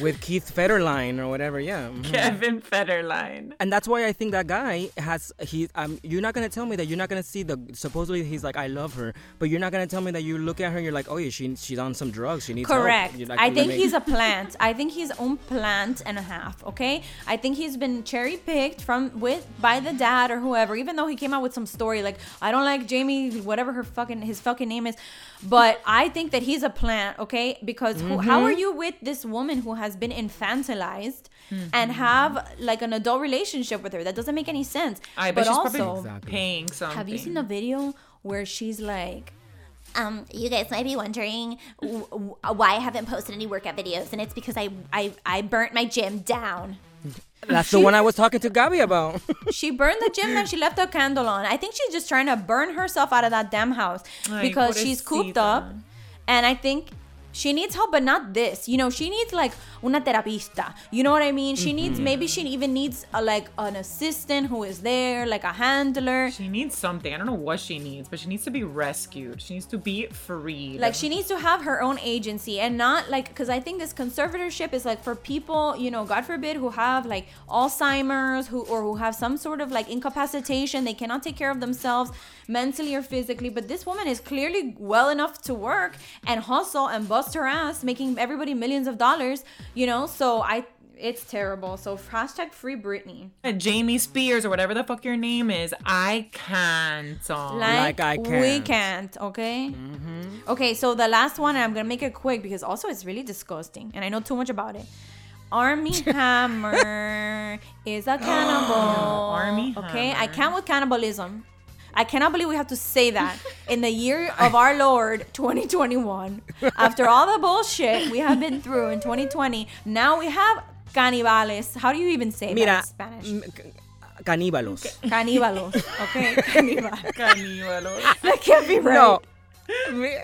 with Keith Federline or whatever. Yeah. mhm.
Kevin Federline.
And that's why I think that guy has he. Um, you're not gonna tell me that you're not gonna see the supposedly he's like, I love her, but you're not gonna tell me that you look at her and you're like, oh yeah, she she's on some drugs. She needs.
Correct.
Like,
I think
me-
he's a plant. I think he's own plant and a half. Okay. I think he's been cherry picked from with by the dad or whoever. Even though he came out with some story like I don't like Jamie, whatever her fucking his fucking name is, but I think that he's a plant. Okay, because who, how
Mm-hmm.
are you with this woman who has been infantilized
Mm-hmm.
and have like an adult relationship with her? That doesn't make any sense.
I bet
but
she's
also,
probably
Exactly.
paying something.
have you seen the video where she's like?
Um, you guys might be wondering w- w- why I haven't posted any workout videos, and it's because I I, I burnt my gym down.
That's the one I was talking to Gabby about.
She burned the gym and she left a candle on. I think she's just trying to burn herself out of that damn house
Ay,
because she's cooped up. And I think she needs help, but not this. You know, she needs like una terapista. You know what I mean? She needs
Mm-hmm.
maybe she even needs a, like an assistant who is there, like a handler.
She needs something. I don't know what she needs, but she needs to be rescued. She needs to be freed.
like she needs to have her own agency and not like because i think this conservatorship is like for people you know god forbid who have like alzheimer's who or who have some sort of like incapacitation they cannot take care of themselves mentally or physically but this woman is clearly well enough to work and hustle and bust her ass making everybody millions of dollars you know? So i it's terrible. So hashtag free britney.
Jamie Spears or whatever the fuck your name is. I can't. um,
like,
Like I can't.
We
can't.
okay? Okay so the last one and i'm gonna make it quick because also it's really disgusting and i know too much about it. Armie hammer is a cannibal.
Armie
okay i can't with cannibalism I cannot believe we have to say that in the year of our Lord 2021. After all the bullshit we have been through in 2020, now we have canibales. How do you even say that in Spanish?
m- c- caníbalos.
Caníbalos. Okay, cannibal.
Caníbalos.
That can't be right.
No. Me-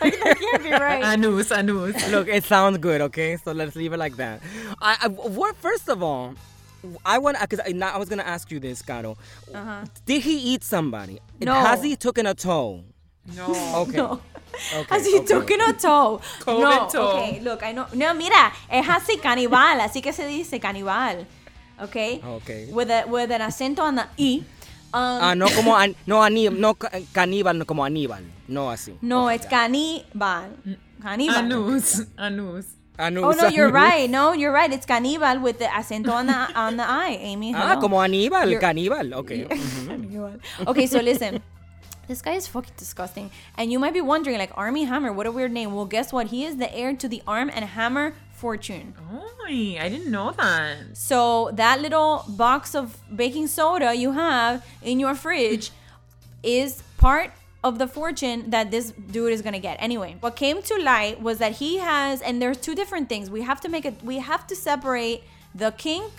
That can't be right.
Anus, anus.
Look, it sounds good, okay? So let's leave it like that. I, I what first of all, I want because I, I was gonna ask you this, Caro. Did he eat somebody?
No.
Has he taken a toe?
No.
Okay.
No.
okay.
Has he
okay.
taken a toe? No.
toe.
Okay, look, I know. No, mira, es así canibal, así que se dice canibal. Okay.
Okay.
With a with an acento on the i. Um,
Ah, no como an, no aní, no ca- caníbal, no como Aníbal, no así.
no, it's canibal. Canibal.
Anus. Anus.
Anus,
Oh no, you're right. No, you're right. It's canibal with the acento on the on the i. Amy.
Ah, como Aníbal,
You're-
caníbal. Okay.
okay, so listen. This guy is fucking disgusting. And you might be wondering, like, Armie Hammer, what a weird name. Well, guess what? He is the heir to the Arm and Hammer fortune.
Oh, I didn't know that.
So that little box of baking soda you have in your fridge is part of the fortune that this dude is gonna get. Anyway, what came to light was that he has, and there's two different things. We have to make it. We have to separate the kink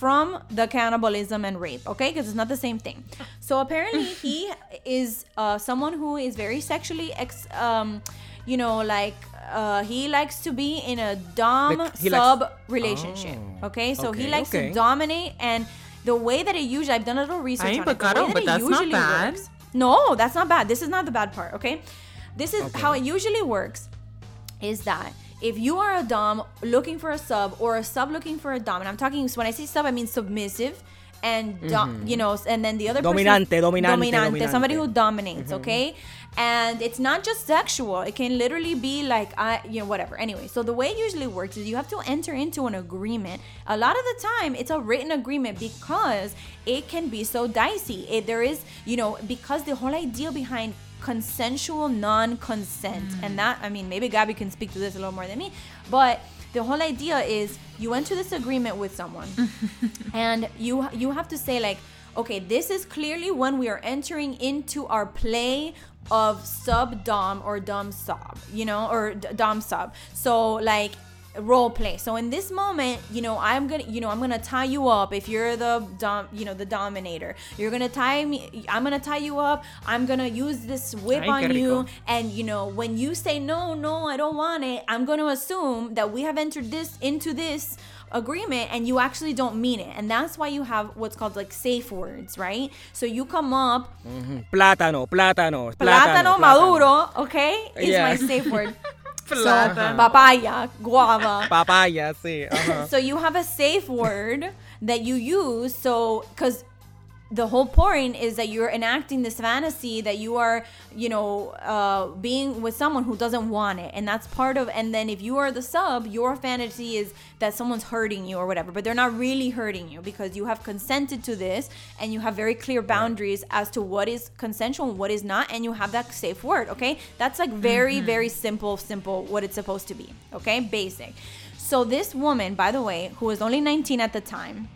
from the cannibalism and rape, okay? Because it's not the same thing. So apparently, he is uh, someone who is very sexually, ex- um, you know, like uh, he likes to be in a dom
Like, he likes-
sub relationship.
Oh,
okay, so he likes
okay.
to dominate, and the way that it usually, I've done a little research
Ay,
on it. The way that
but
it usually
bad.
works- no, that's not bad. This is not the bad part. Okay, this is how it usually works. Is that if you are a dom looking for a sub or a sub looking for a dom, and I'm talking when I say sub, I mean submissive. And dom, mm-hmm. you know, and then the other person-
Dominante, dominante,
dominante, somebody who dominates, mm-hmm. okay? And it's not just sexual; it can literally be like, I, you know, whatever. Anyway, so the way it usually works is you have to enter into an agreement. A lot of the time, it's a written agreement because it can be so dicey. It, there is, you know, because the whole idea behind consensual non-consent, mm. and that, I mean, maybe Gabby can speak to this a little more than me, but the whole idea is you enter this agreement with someone and you you have to say like okay this is clearly when we are entering into our play of sub dom or dom sub you know or d- dom sub so like role play. So in this moment you know i'm gonna you know i'm gonna tie you up if you're the dom you know the dominator. You're gonna tie me i'm gonna tie you up. I'm gonna use this whip
Ay,
on you.
rico.
and you know when you say no no i don't want it i'm going to assume that we have entered this into this agreement and you actually don't mean it and that's why you have what's called like safe words right so you come up
Plátano, plátano,
plátano maduro okay is
Yeah.
my safe word so
Plátano.
papaya guava
Papaya, sí. Uh-huh.
so you have a safe word that you use so because the whole point is that you're enacting this fantasy that you are you know uh, being with someone who doesn't want it. And that's part of and then if you are the sub your fantasy is that someone's hurting you or whatever but they're not really hurting you because you have consented to this and you have very clear boundaries as to what is consensual and what is not and you have that safe word okay? That's like very very simple simple what it's supposed to be okay? Basic. So this woman by the way who was only 19 at the time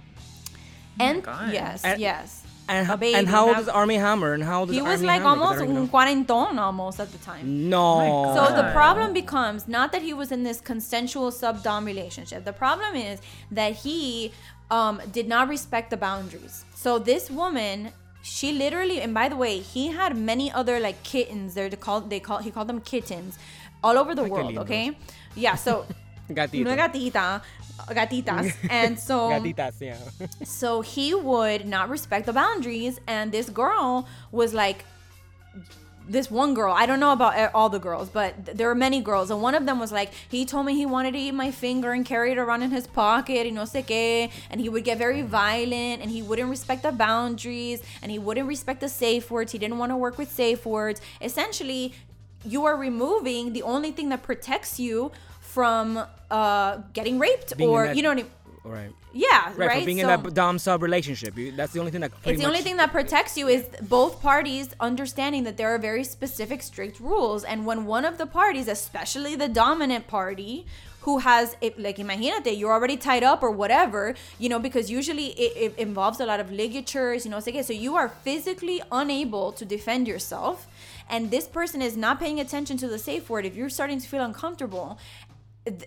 and
God.
yes
And-
yes
And,
a baby,
and how old is Armie Hammer? And how old is
he was
Armie
like
Hammer? 'Cause I
almost
don't even
un
know.
cuarentón almost at the time.
No.
So the problem becomes not that he was in this consensual sub dom relationship. The problem is that he um, did not respect the boundaries. So this woman, she literally, and by the way, he had many other like kittens. They're called they call he called them kittens, all over the
Ay,
world.
lindos.
Okay, yeah. So
Gatito.
una gatita, gatitas, and so
Gatitas, yeah.
so he would not respect the boundaries, and this girl was like, this one girl. I don't know about all the girls, but th- there were many girls, and one of them was like, he told me he wanted to eat my finger and carry it around in his pocket, y no sé qué, and he would get very violent, and he wouldn't respect the boundaries, and he wouldn't respect the safe words. He didn't want to work with safe words. Essentially, you are removing the only thing that protects you from uh, getting raped,
Being
or
that-
you know what I mean.
right.
Yeah,
Right,
right.
being
So-
in that dom sub relationship, you, that's the only thing that.
it's the only thing that protects you is both parties understanding that there are very specific strict rules and when one of the parties especially the dominant party who has it like imagínate you're already tied up or whatever you know because usually it, it involves a lot of ligatures you know so you are physically unable to defend yourself and this person is not paying attention to the safe word if you're starting to feel uncomfortable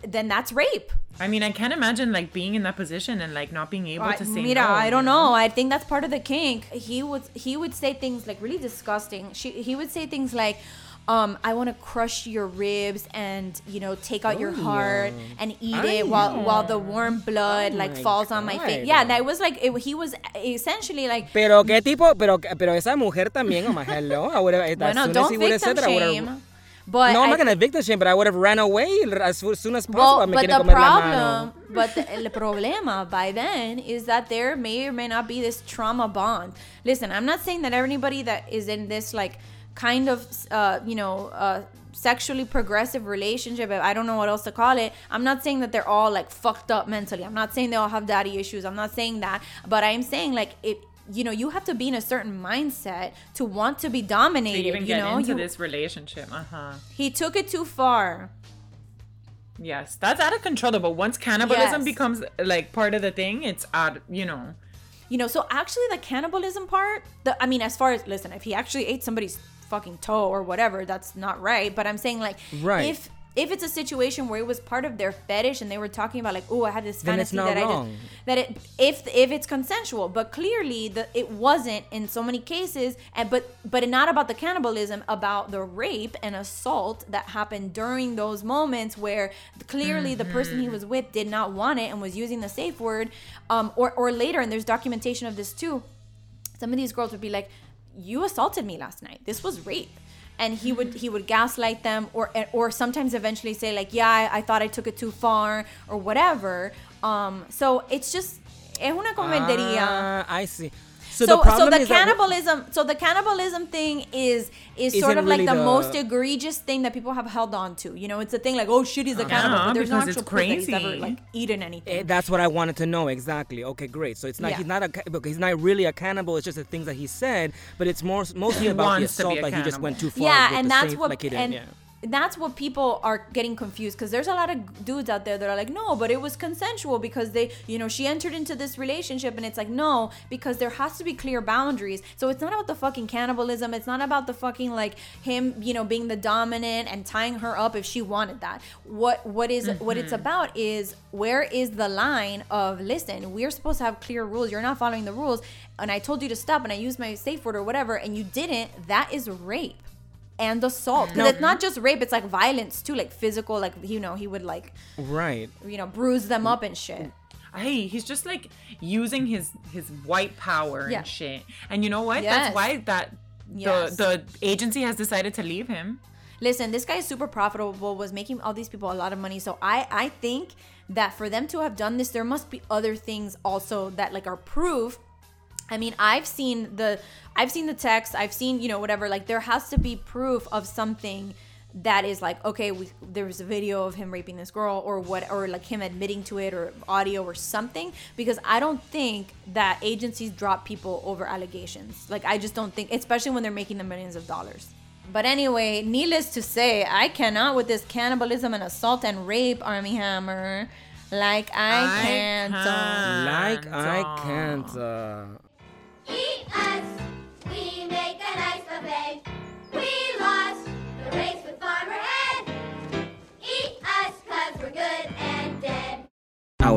then that's rape
I mean, I can't imagine like being in that position and like not being able
I,
to say
mira,
no.
I don't know. I think that's part of the kink. He would he would say things like really disgusting. She he would say things like, um, I want to crush your ribs and you know take out your
Oh,
heart
yeah.
and eat
Ay,
it while while the warm blood
Oh
like
my
falls on my face.
God.
Yeah, that was like it, he was essentially like.
Pero qué tipo, pero pero esa mujer también, oh my hello, I would have.
Bueno, don't
he would have
victim
said that, I would have.
shame. But
No, I'm
I-
not gonna victim shame, but I would have ran away as soon as possible.
Well, but the
comer la mano.
problem, but the, el problema by then is that there may or may not be this trauma bond. Listen, I'm not saying that everybody that is in this like kind of, uh, you know, uh, sexually progressive relationship, I don't know what else to call it. I'm not saying that they're all like fucked up mentally. I'm not saying they all have daddy issues. I'm not saying that, but I'm saying like it. You know, you have to be in a certain mindset to want to be
To
dominated.
even
you
get
know,
into
you,
this relationship. Uh huh.
he took it too far.
Yes, that's out of control. But once cannibalism
Yes.
becomes like part of the thing, it's out. You know.
You know, so actually the cannibalism part, the I mean, as far as listen, if he actually ate somebody's fucking toe or whatever, that's not right. But I'm saying like
Right.
if if it's a situation where it was part of their fetish and they were talking about like, oh, I had this
Then
fantasy that I
wrong.
did that it if if it's consensual, but clearly the it wasn't in so many cases, and but but not about the cannibalism, about the rape and assault that happened during those moments where clearly the person he was with did not want it and was using the safe word, um, or or later, and there's documentation of this too. Some of these girls would be like, "You assaulted me last night. This was rape." And he would he would gaslight them, or or sometimes eventually say like, "Yeah, I, I thought I took it too far," or whatever. Um, so it's just es una.
Ah, I see. So,
So,
the problem
so the
is that-
cannibalism, so the cannibalism thing is is sort of like the,
the-
most egregious thing that people have held on to. You know, it's a thing like, oh shit, he's a cannibal, but there's no actual proof that he's ever
crazy.
like eaten anything.
Eh, that's what I wanted to know exactly. Okay, great. So it's not
Yeah.
he's not a he's not really a cannibal. It's just the things that he said, but it's more mostly about the
wants to be
assault that he just went too far.
yeah and that's what
like
and
yeah.
That's what people are getting confused because there's a lot of dudes out there that are like no but it was consensual because they you know she entered into this relationship and it's like no because there has to be clear boundaries. So it's not about the fucking cannibalism it's not about the fucking like him you know being the dominant and tying her up if she wanted that. What what is what it's mm-hmm. about is where is the line of listen we're supposed to have clear rules you're not following the rules and i told you to stop and i used my safe word or whatever and you didn't that is rape and assault because
No.
it's not just rape it's like violence too like physical like you know he would like
Right.
you know bruise them up and shit
Hey, he's just like using his his white power
Yeah.
and shit. And you know what?
Yes.
That's why that
Yes.
the the agency has decided to leave him.
listen this guy is super profitable was making all these people a lot of money so i i think that for them to have done this there must be other things also that like are proof I mean, I've seen the I've seen the text, I've seen, you know, whatever, like there has to be proof of something that is like okay we, there was a video of him raping this girl or what or like him admitting to it or audio or something because i don't think that agencies drop people over allegations. Like i just don't think especially when they're making the millions of dollars. But anyway needless to say i cannot with this cannibalism and assault and rape Armie hammer. Like i,
I
can't.
can't.
Like I can't. Uh,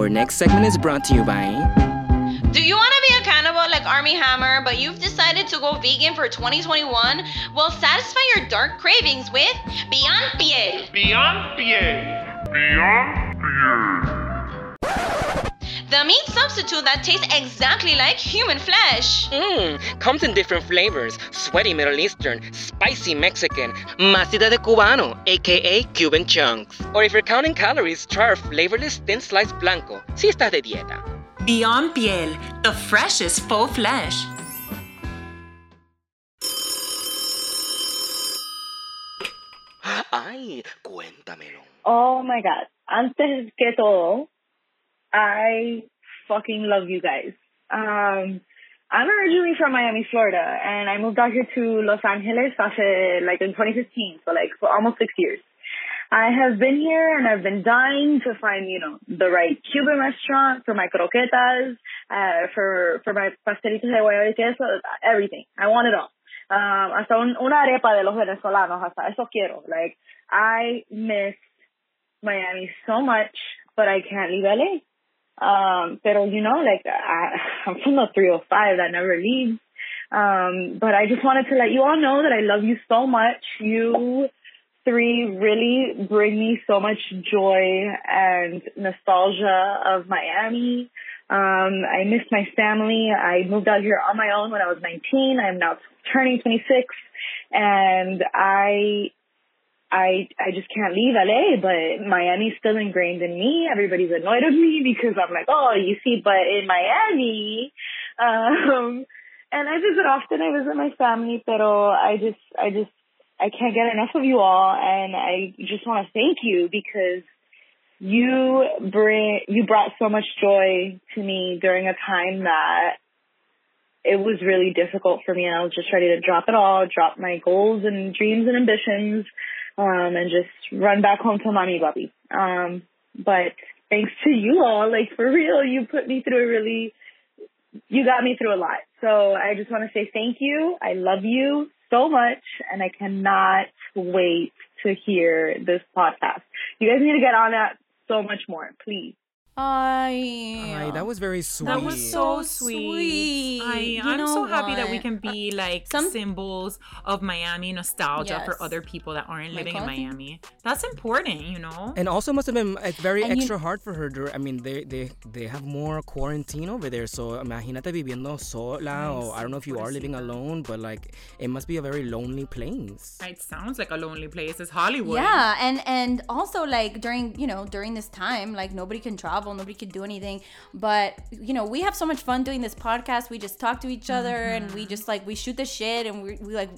our next segment is brought to you by.
Do you want to be a cannibal like Armie Hammer, but you've decided to go vegan for 2021? Well, satisfy your dark cravings with Beyond Piel.
Beyond Piel. Beyond Piel.
The meat substitute that tastes exactly like human flesh.
Mmm, comes in different flavors sweaty Middle Eastern, spicy Mexican, masita de cubano, aka Cuban chunks. Or if you're counting calories, try our flavorless thin slice blanco, si estás de dieta.
Beyond Piel, the freshest faux flesh.
Ay, cuéntamelo.
Oh my god. Antes que todo, I fucking love you guys. Um, I'm originally from Miami, Florida, and I moved out here to Los Angeles hace, like in 2015, so like for almost six years. I have been here and I've been dying to find, you know, the right Cuban restaurant for my croquetas, uh, for, for my pastelitos de guayaba y queso, everything. I want it all. Um, hasta un, una arepa de los venezolanos, hasta eso quiero. Like, I miss Miami so much, but I can't leave LA. Um, pero you know, like I, I'm from the 305 that never leaves. Um, but I just wanted to let you all know that I love you so much. You three really bring me so much joy and nostalgia of Miami. Um, I miss my family. I moved out here on my own when I was 19. I'm now turning 26 and I I I just can't leave LA, but Miami's still ingrained in me. Everybody's annoyed with me because I'm like, oh, you see, but in Miami, um, and I visit often. I visit my family, pero I just I just I can't get enough of you all, and I just want to thank you because you bring you brought so much joy to me during a time that it was really difficult for me and I was just ready to drop it all, drop my goals and dreams and ambitions, um, and just run back home to mommy bubby. Um, but thanks to you all, like for real, you put me through a really, you got me through a lot. So I just want to say thank you. I love you so much and I cannot wait to hear this podcast. You guys need to get on that so much more, please.
Ay,
Ay, that was very sweet.
That was so sweet.
sweet.
I,
You
I'm so
know
happy that we can be uh, like
Some-
symbols of Miami nostalgia
Yes.
for other people that aren't living in? Miami. That's important, you know?
And also must have been like, very
And you-
extra hard for her. dur- I mean, they, they they have more quarantine over there. So imagínate viviendo sola. Or I don't know if you are living alone, but like it must be a very lonely place.
It sounds like a lonely place. It's Hollywood.
Yeah, and and also like during you know during this time, like nobody can travel, nobody could do anything. But you know we have so much fun doing this podcast. We just talk to each other, and we just like we shoot the shit, and we, we like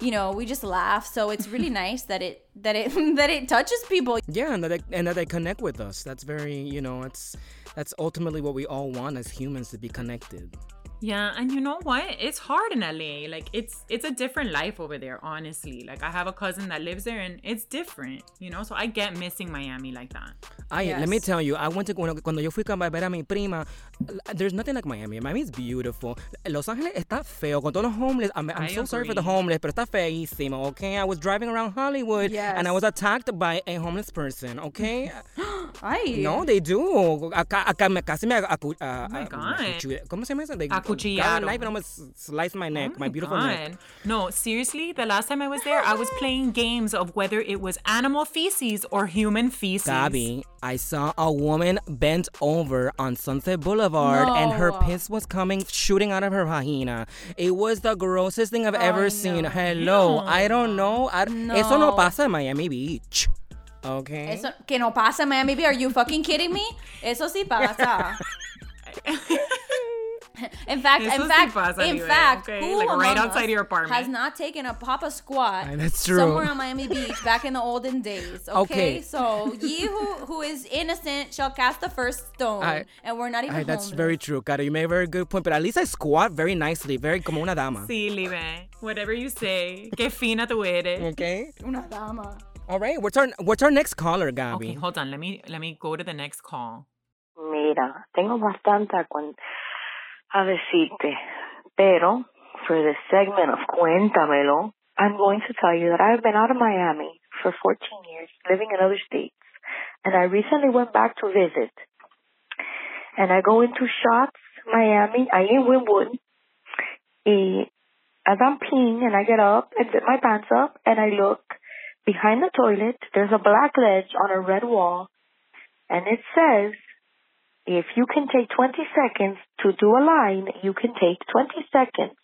you know we just laugh. So it's really nice that it that it that it touches people.
Yeah, and that and that they connect with us. That's very you know it's that's ultimately what we all want as humans to be connected.
Yeah, and you know what? It's hard in LA. Like it's it's a different life over there, honestly. Like I have a cousin that lives there and it's different, you know? So I get missing Miami like that.
I let me tell you, I went to cuando, cuando yo fui a ver a mi prima. There's nothing like Miami. Miami is beautiful. Los Ángeles está feo con todos los homeless. I'm, I'm
I
so sorry for the
agree.
homeless, pero está feísimo. Okay, I was driving around Hollywood and I was attacked by a homeless person. Okay,
Ay,
no, they do. Acá, acá me casi me acu, uh,
Oh my God.
acuchillé- ¿Cómo se llama eso? They
Acuchillaron.
got a knife and almost sliced my neck,
Oh
my beautiful neck.
No, seriously, the last time I was there, I was playing games of whether it was animal feces or human feces.
Gabby, I saw a woman bent over on Sunset Boulevard and her piss was coming shooting out of her vagina. It was the grossest thing I've ever
Ay,
seen.
no.
Hello, I don't know. I, Eso no
No.
pasa en Miami Beach. Okay.
Eso que no pasa, Miami. Are you fucking kidding me? Eso sí pasa. In fact,
Eso
in fact,
pasa,
in
Libre,
fact,
okay?
who
Like, right outside
us
your apartment.
has not taken a papa squat
Ay, that's true.
somewhere on Miami Beach back in the olden days? Okay,
Okay.
so ye who who is innocent shall cast the first stone,
Ay,
and we're not even.
Ay, that's
homeless.
very true, Caro. You made a very good point, but at least I squat very nicely, very como una dama.
Sí, Libe. Whatever you say. Qué fina tú eres.
Okay.
Una dama.
All right. What's our What's our next caller,
Okay, hold on. Let me let me go to the next call.
Mira, tengo bastante a, cuen- a decirte, pero for this segment of Cuéntamelo, I'm going to tell you that I've been out of Miami for 14 years, living in other states, and I recently went back to visit. And I go into shops, Miami, I in Wynwood, as I'm peeing and I get up and zip my pants up and I look behind the toilet, there's a black ledge on a red wall, and it says, if you can take 20 seconds to do a line, you can take 20 seconds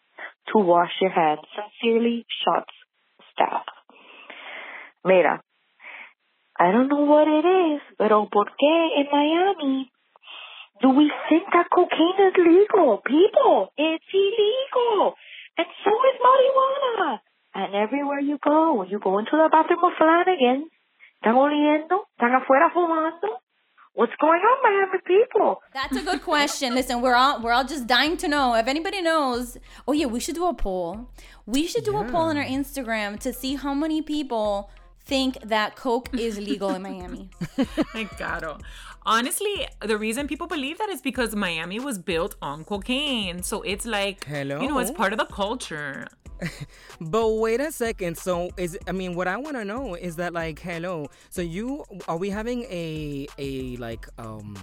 to wash your hands. Sincerely, Shots staff. Mira, I don't know what it is, pero ¿por qué in Miami do we think that cocaine is legal? People, it's illegal. And so is marijuana. And everywhere you go, you go into the bathroom of Flanigan, están oliendo, están afuera fumando. What's going on, Miami people?
That's a good question. Listen, we're all we're all just dying to know if anybody knows. Oh yeah, we should do a poll. We should do a poll on our Instagram to see how many people think that coke is legal in Miami.
My God. Honestly, the reason people believe that is because Miami was built on cocaine. So it's like, Hello? you know, it's part of the culture.
But wait a second. So is I mean, what I want to know is that like, hello. So you are we having a a like um.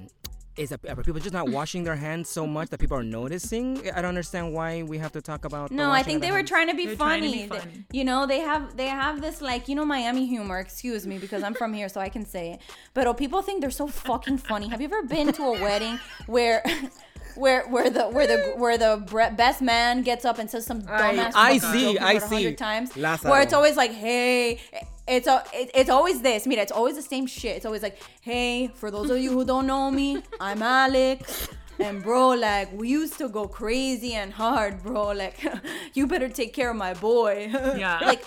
Is that, are people just not washing their hands so much that people are noticing? I don't understand why we have to talk about. the
No, I think they were
hands.
trying to be
They're trying to
funny.
be
They- You know, they have they have this like you know Miami humor. Excuse me, because I'm from here, so I can say it. But oh, people think they're so fucking funny. Have you ever been to a wedding where? Where, where the where the where the best man gets up and says some dumbass
I
fucking
see,
joke you've
I
heard a hundred
see.
times
Lázaro.
where it's always like hey it's a, it, it's always this mira it's always the same shit it's always like hey for those of you who don't know me I'm Alex and bro like we used to go crazy and hard bro like you better take care of my boy
Yeah.
like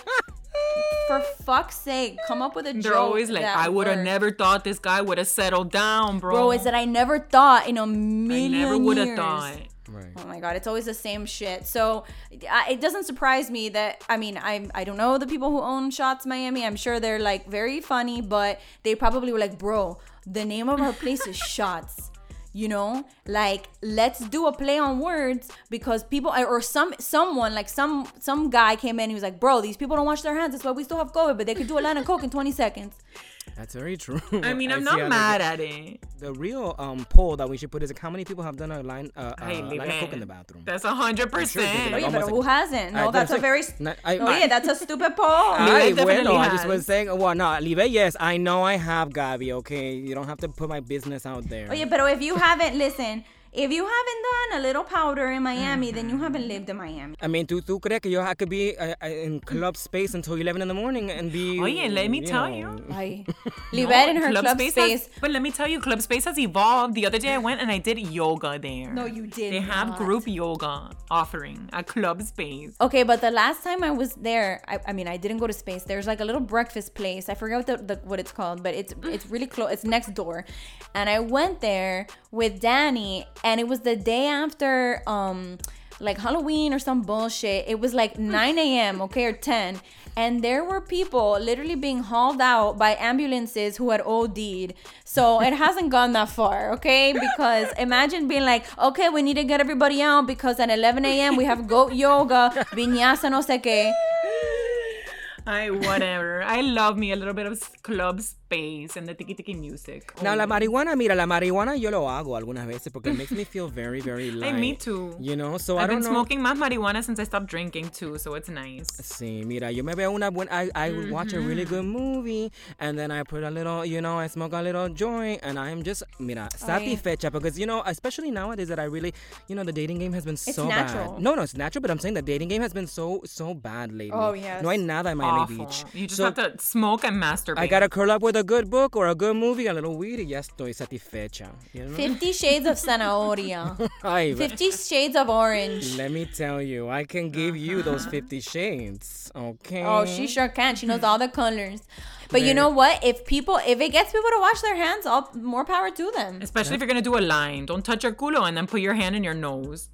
for fuck's sake come up with a
They're
joke
always like, I would have never thought this guy would have settled down, bro.
bro is that I never thought in a
I
million
never would have
years.
thought.
Right.
Oh my god, it's always the same shit. So it doesn't surprise me that I mean I I don't know the people who own Shots Miami. I'm sure they're like very funny, but they probably were like, bro, the name of our place is Shots. You know, like let's do a play on words because people or some someone like some some guy came in. And he was like, bro, these people don't wash their hands. That's why we still have COVID, but they could do a line of coke in 20 seconds.
That's very true.
I mean, I'm
see
not mad
they-
at it.
The real um poll that we should put is like, how many people have done a line uh, uh
Hey,
line of coke in the bathroom?
That's a hundred
sure they
percent.
did.
Oh yeah,
Almost
but who
like-
hasn't?
I-
No, that's
that's
a very.
not- I-
oh
I-
yeah, that's a stupid poll.
Ay,
Libe definitely
bueno, I just was saying, well, no, Libe, yes, I know I have Gabi, okay? You don't have to put my business out there.
Oh, yeah, but if you haven't, listen, if you haven't done a little powder in Miami, then you haven't lived in Miami.
I mean, ¿tú, tú crees que yo I could be uh, uh, in club space until 11 in the morning and be...
Oye, let me tell
know,
you.
Ay. Livette in her club, space.
Has, but let me tell you, Club Space has evolved. The other day I went and I did yoga there.
No, you did
They have
not.
group yoga offering at Club Space.
Okay, but the last time I was there, I, I mean, I didn't go to space. There's like a little breakfast place. I forget what the, the what it's called, but it's it's really close. It's next door, and I went there with Danny, and it was the day after um like Halloween or some bullshit. It was like 9 a.m. Okay, or 10. And there were people literally being hauled out by ambulances who had OD'd. So it hasn't gone that far, okay? Because imagine being like, okay, we need to get everybody out because at 11 a.m. we have goat yoga, vinyasa, no sé qué.
I whatever. I love me a little bit of s- club space and the tiki tiki music.
Now, oh, la
Oh,
marihuana, mira, la marihuana yo lo hago algunas veces porque it makes me feel very, very light.
me too.
You know, so I
I've
don't
been
know.
smoking más marijuana since I stopped drinking too, so it's nice.
Sí, mira, yo me veo una buena, I, I would watch a really mm-hmm. good movie and then I put a little, you know, I smoke a little joint and I'm just, mira, satisfecha because, you know, especially nowadays that I really, you know, the dating game has been so
natural.
bad. No, no, it's natural, but I'm saying the dating game has been so, so bad lately.
Oh, yes.
No hay nada en Miami
Awful.
Beach.
You just
So
have to smoke and masturbate.
I gotta curl up with a a good book or a good movie, a little weed, y ya estoy satisfecha. You know?
Fifty Shades of Zanahoria.
Ay,
Fifty Shades of Orange.
let me tell you, I can give you those 50 shades, okay?
Oh, she sure can. She knows all the colors. But you know what? If people, if it gets people to wash their hands, all more power to them.
Especially if you're gonna do a line. Don't touch your culo and then put your hand in your nose.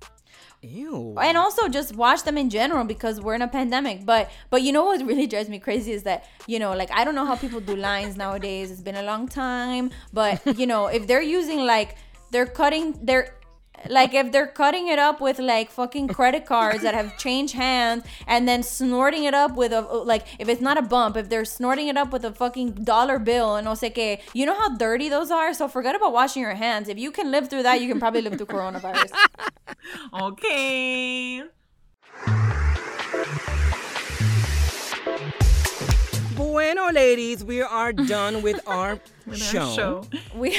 Ew.
and also just wash them in general because we're in a pandemic. But but you know what really drives me crazy is that you know like i don't know how people do lines nowadays. It's been a long time. But you know if they're using like they're cutting they're like if they're cutting it up with like fucking credit cards that have changed hands and then snorting it up with a like if it's not a bump if they're snorting it up with a fucking dollar bill and no sé qué you know how dirty those are so forget about washing your hands if you can live through that you can probably live through coronavirus
Okay.
Bueno, ladies, we are done with our
With our
show.
show.
we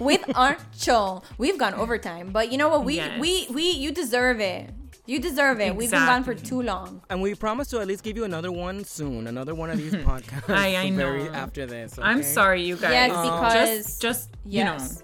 with our show we've gone overtime but you know what we
Yes.
we we you deserve it you deserve it we've been gone for too long
And we promise to at least give you another one soon, another one of these podcasts.
I- I
very
know.
after this.
I'm sorry, you guys.
Yes,
Uh,
because-
just, just you know,
yes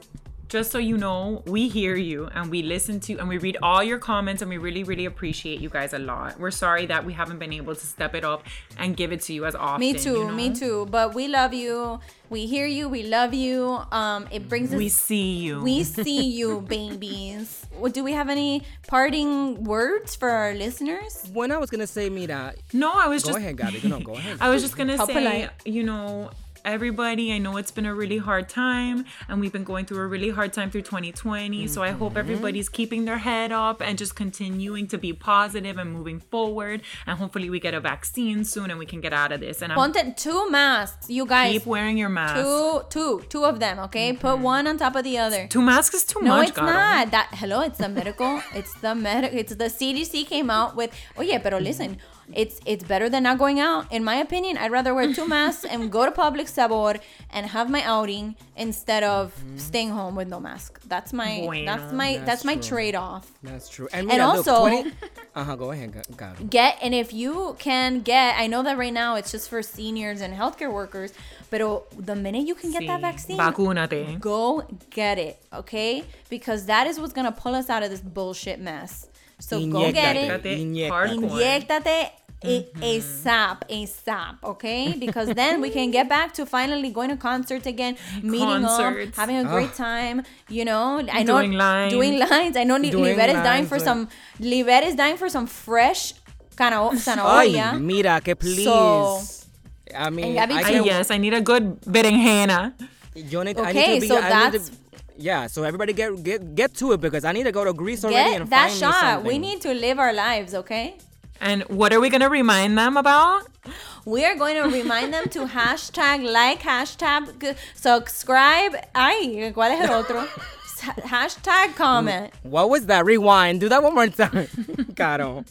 just so you know, we hear you and we listen to and we read all your comments and we really, really appreciate you guys a lot. We're sorry that we haven't been able to step it up and give it to you as often.
me too
you
me too but we love you we hear you we love you um it brings us
We see you.
we see you babies Well, do we have any parting words for our listeners
When I was gonna say, mira,
no, I was
go
just Go
ahead, Gabby. No, go ahead.
I was just gonna
How
say,
polite.
you know, everybody, I know it's been a really hard time, and we've been going through a really hard time through 2020. So I
Mm-hmm.
hope everybody's keeping their head up and just continuing to be positive and moving forward. And hopefully, we get a vaccine soon and we can get out of this. And I'm
Ponte two masks you guys
keep wearing your mask.
two two two of them okay put one on top of the other
Two masks is too
No,
much.
it's
Gato.
not. That hello, it's the medical. it's the medic. It's the CDC came out with. Oh yeah, pero listen, it's it's better than not going out. In my opinion, I'd rather wear two masks and go to public sabor and have my outing instead of staying home with no mask. That's my
Bueno.
that's my that's,
That's
my trade off.
That's true. And,
And also-
20 uh-huh, go ahead.
Get and if you can get, I know that right now it's just for seniors and healthcare workers, but the minute you can get that vaccine,
Vacúnate.
go get it, okay? Because that is what's gonna pull us out of this bullshit mess. So go get it.
Inyectate.
Inyectate.
Hardcore.
Inyectate mm-hmm. a- ASAP, ASAP, okay? Because then we can get back to finally going to concerts again, meeting up, having a great ah. time. You know, I know
Doing lines.
doing lines. I know Li- is dying for some. Livette is dying for some fresh cana-
Ay,
zanahoria.
mira, que please.
So-
I mean,
And Gabby
I
too.
Yes, I need a good berenjena.
Yo need, I
Okay,
need to be,
so
I need
that's-
to, yeah. So everybody get get get to it because I need to go to Greece already
Get
and
that
find me
shot.
something.
We need to live our lives, okay?
And what are we gonna remind them about?
We are going to remind them to hashtag like, hashtag g- subscribe. Ay, ¿cuál es el otro? Hashtag comment.
What was that? Rewind. Do that one more time, Caro.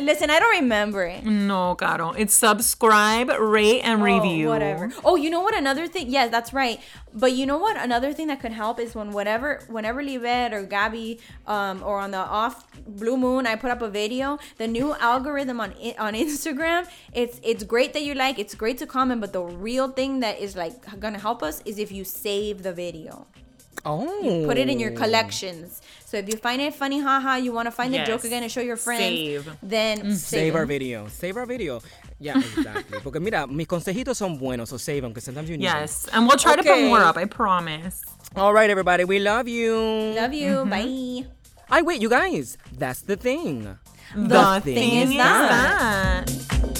Listen, I don't remember it.
No, Caro. It's subscribe, rate, and review.
Oh, whatever. Oh, you know what? Another thing. Yes, that's right. But you know what? Another thing that could help is when whatever, whenever Livette or Gabby, um, or on the off blue moon, I put up a video. The new algorithm on I- on Instagram. It's it's great that you like. It's great to comment. But the real thing that is like gonna help us is if you save the video.
Oh.
Put it in your collections. So if you find it funny, haha, you want to find the joke again and show your friends,
Save.
then save,
Save our video. Save our video. Yeah, exactly. Porque mira, mis consejitos son buenos, so save them because sometimes you need them.
Yes, and we'll try to put more up. I promise.
All right, everybody. We love you.
Love you.
Mm-hmm.
Bye.
I wait, you guys. That's the thing.
The,
thing is that.
that.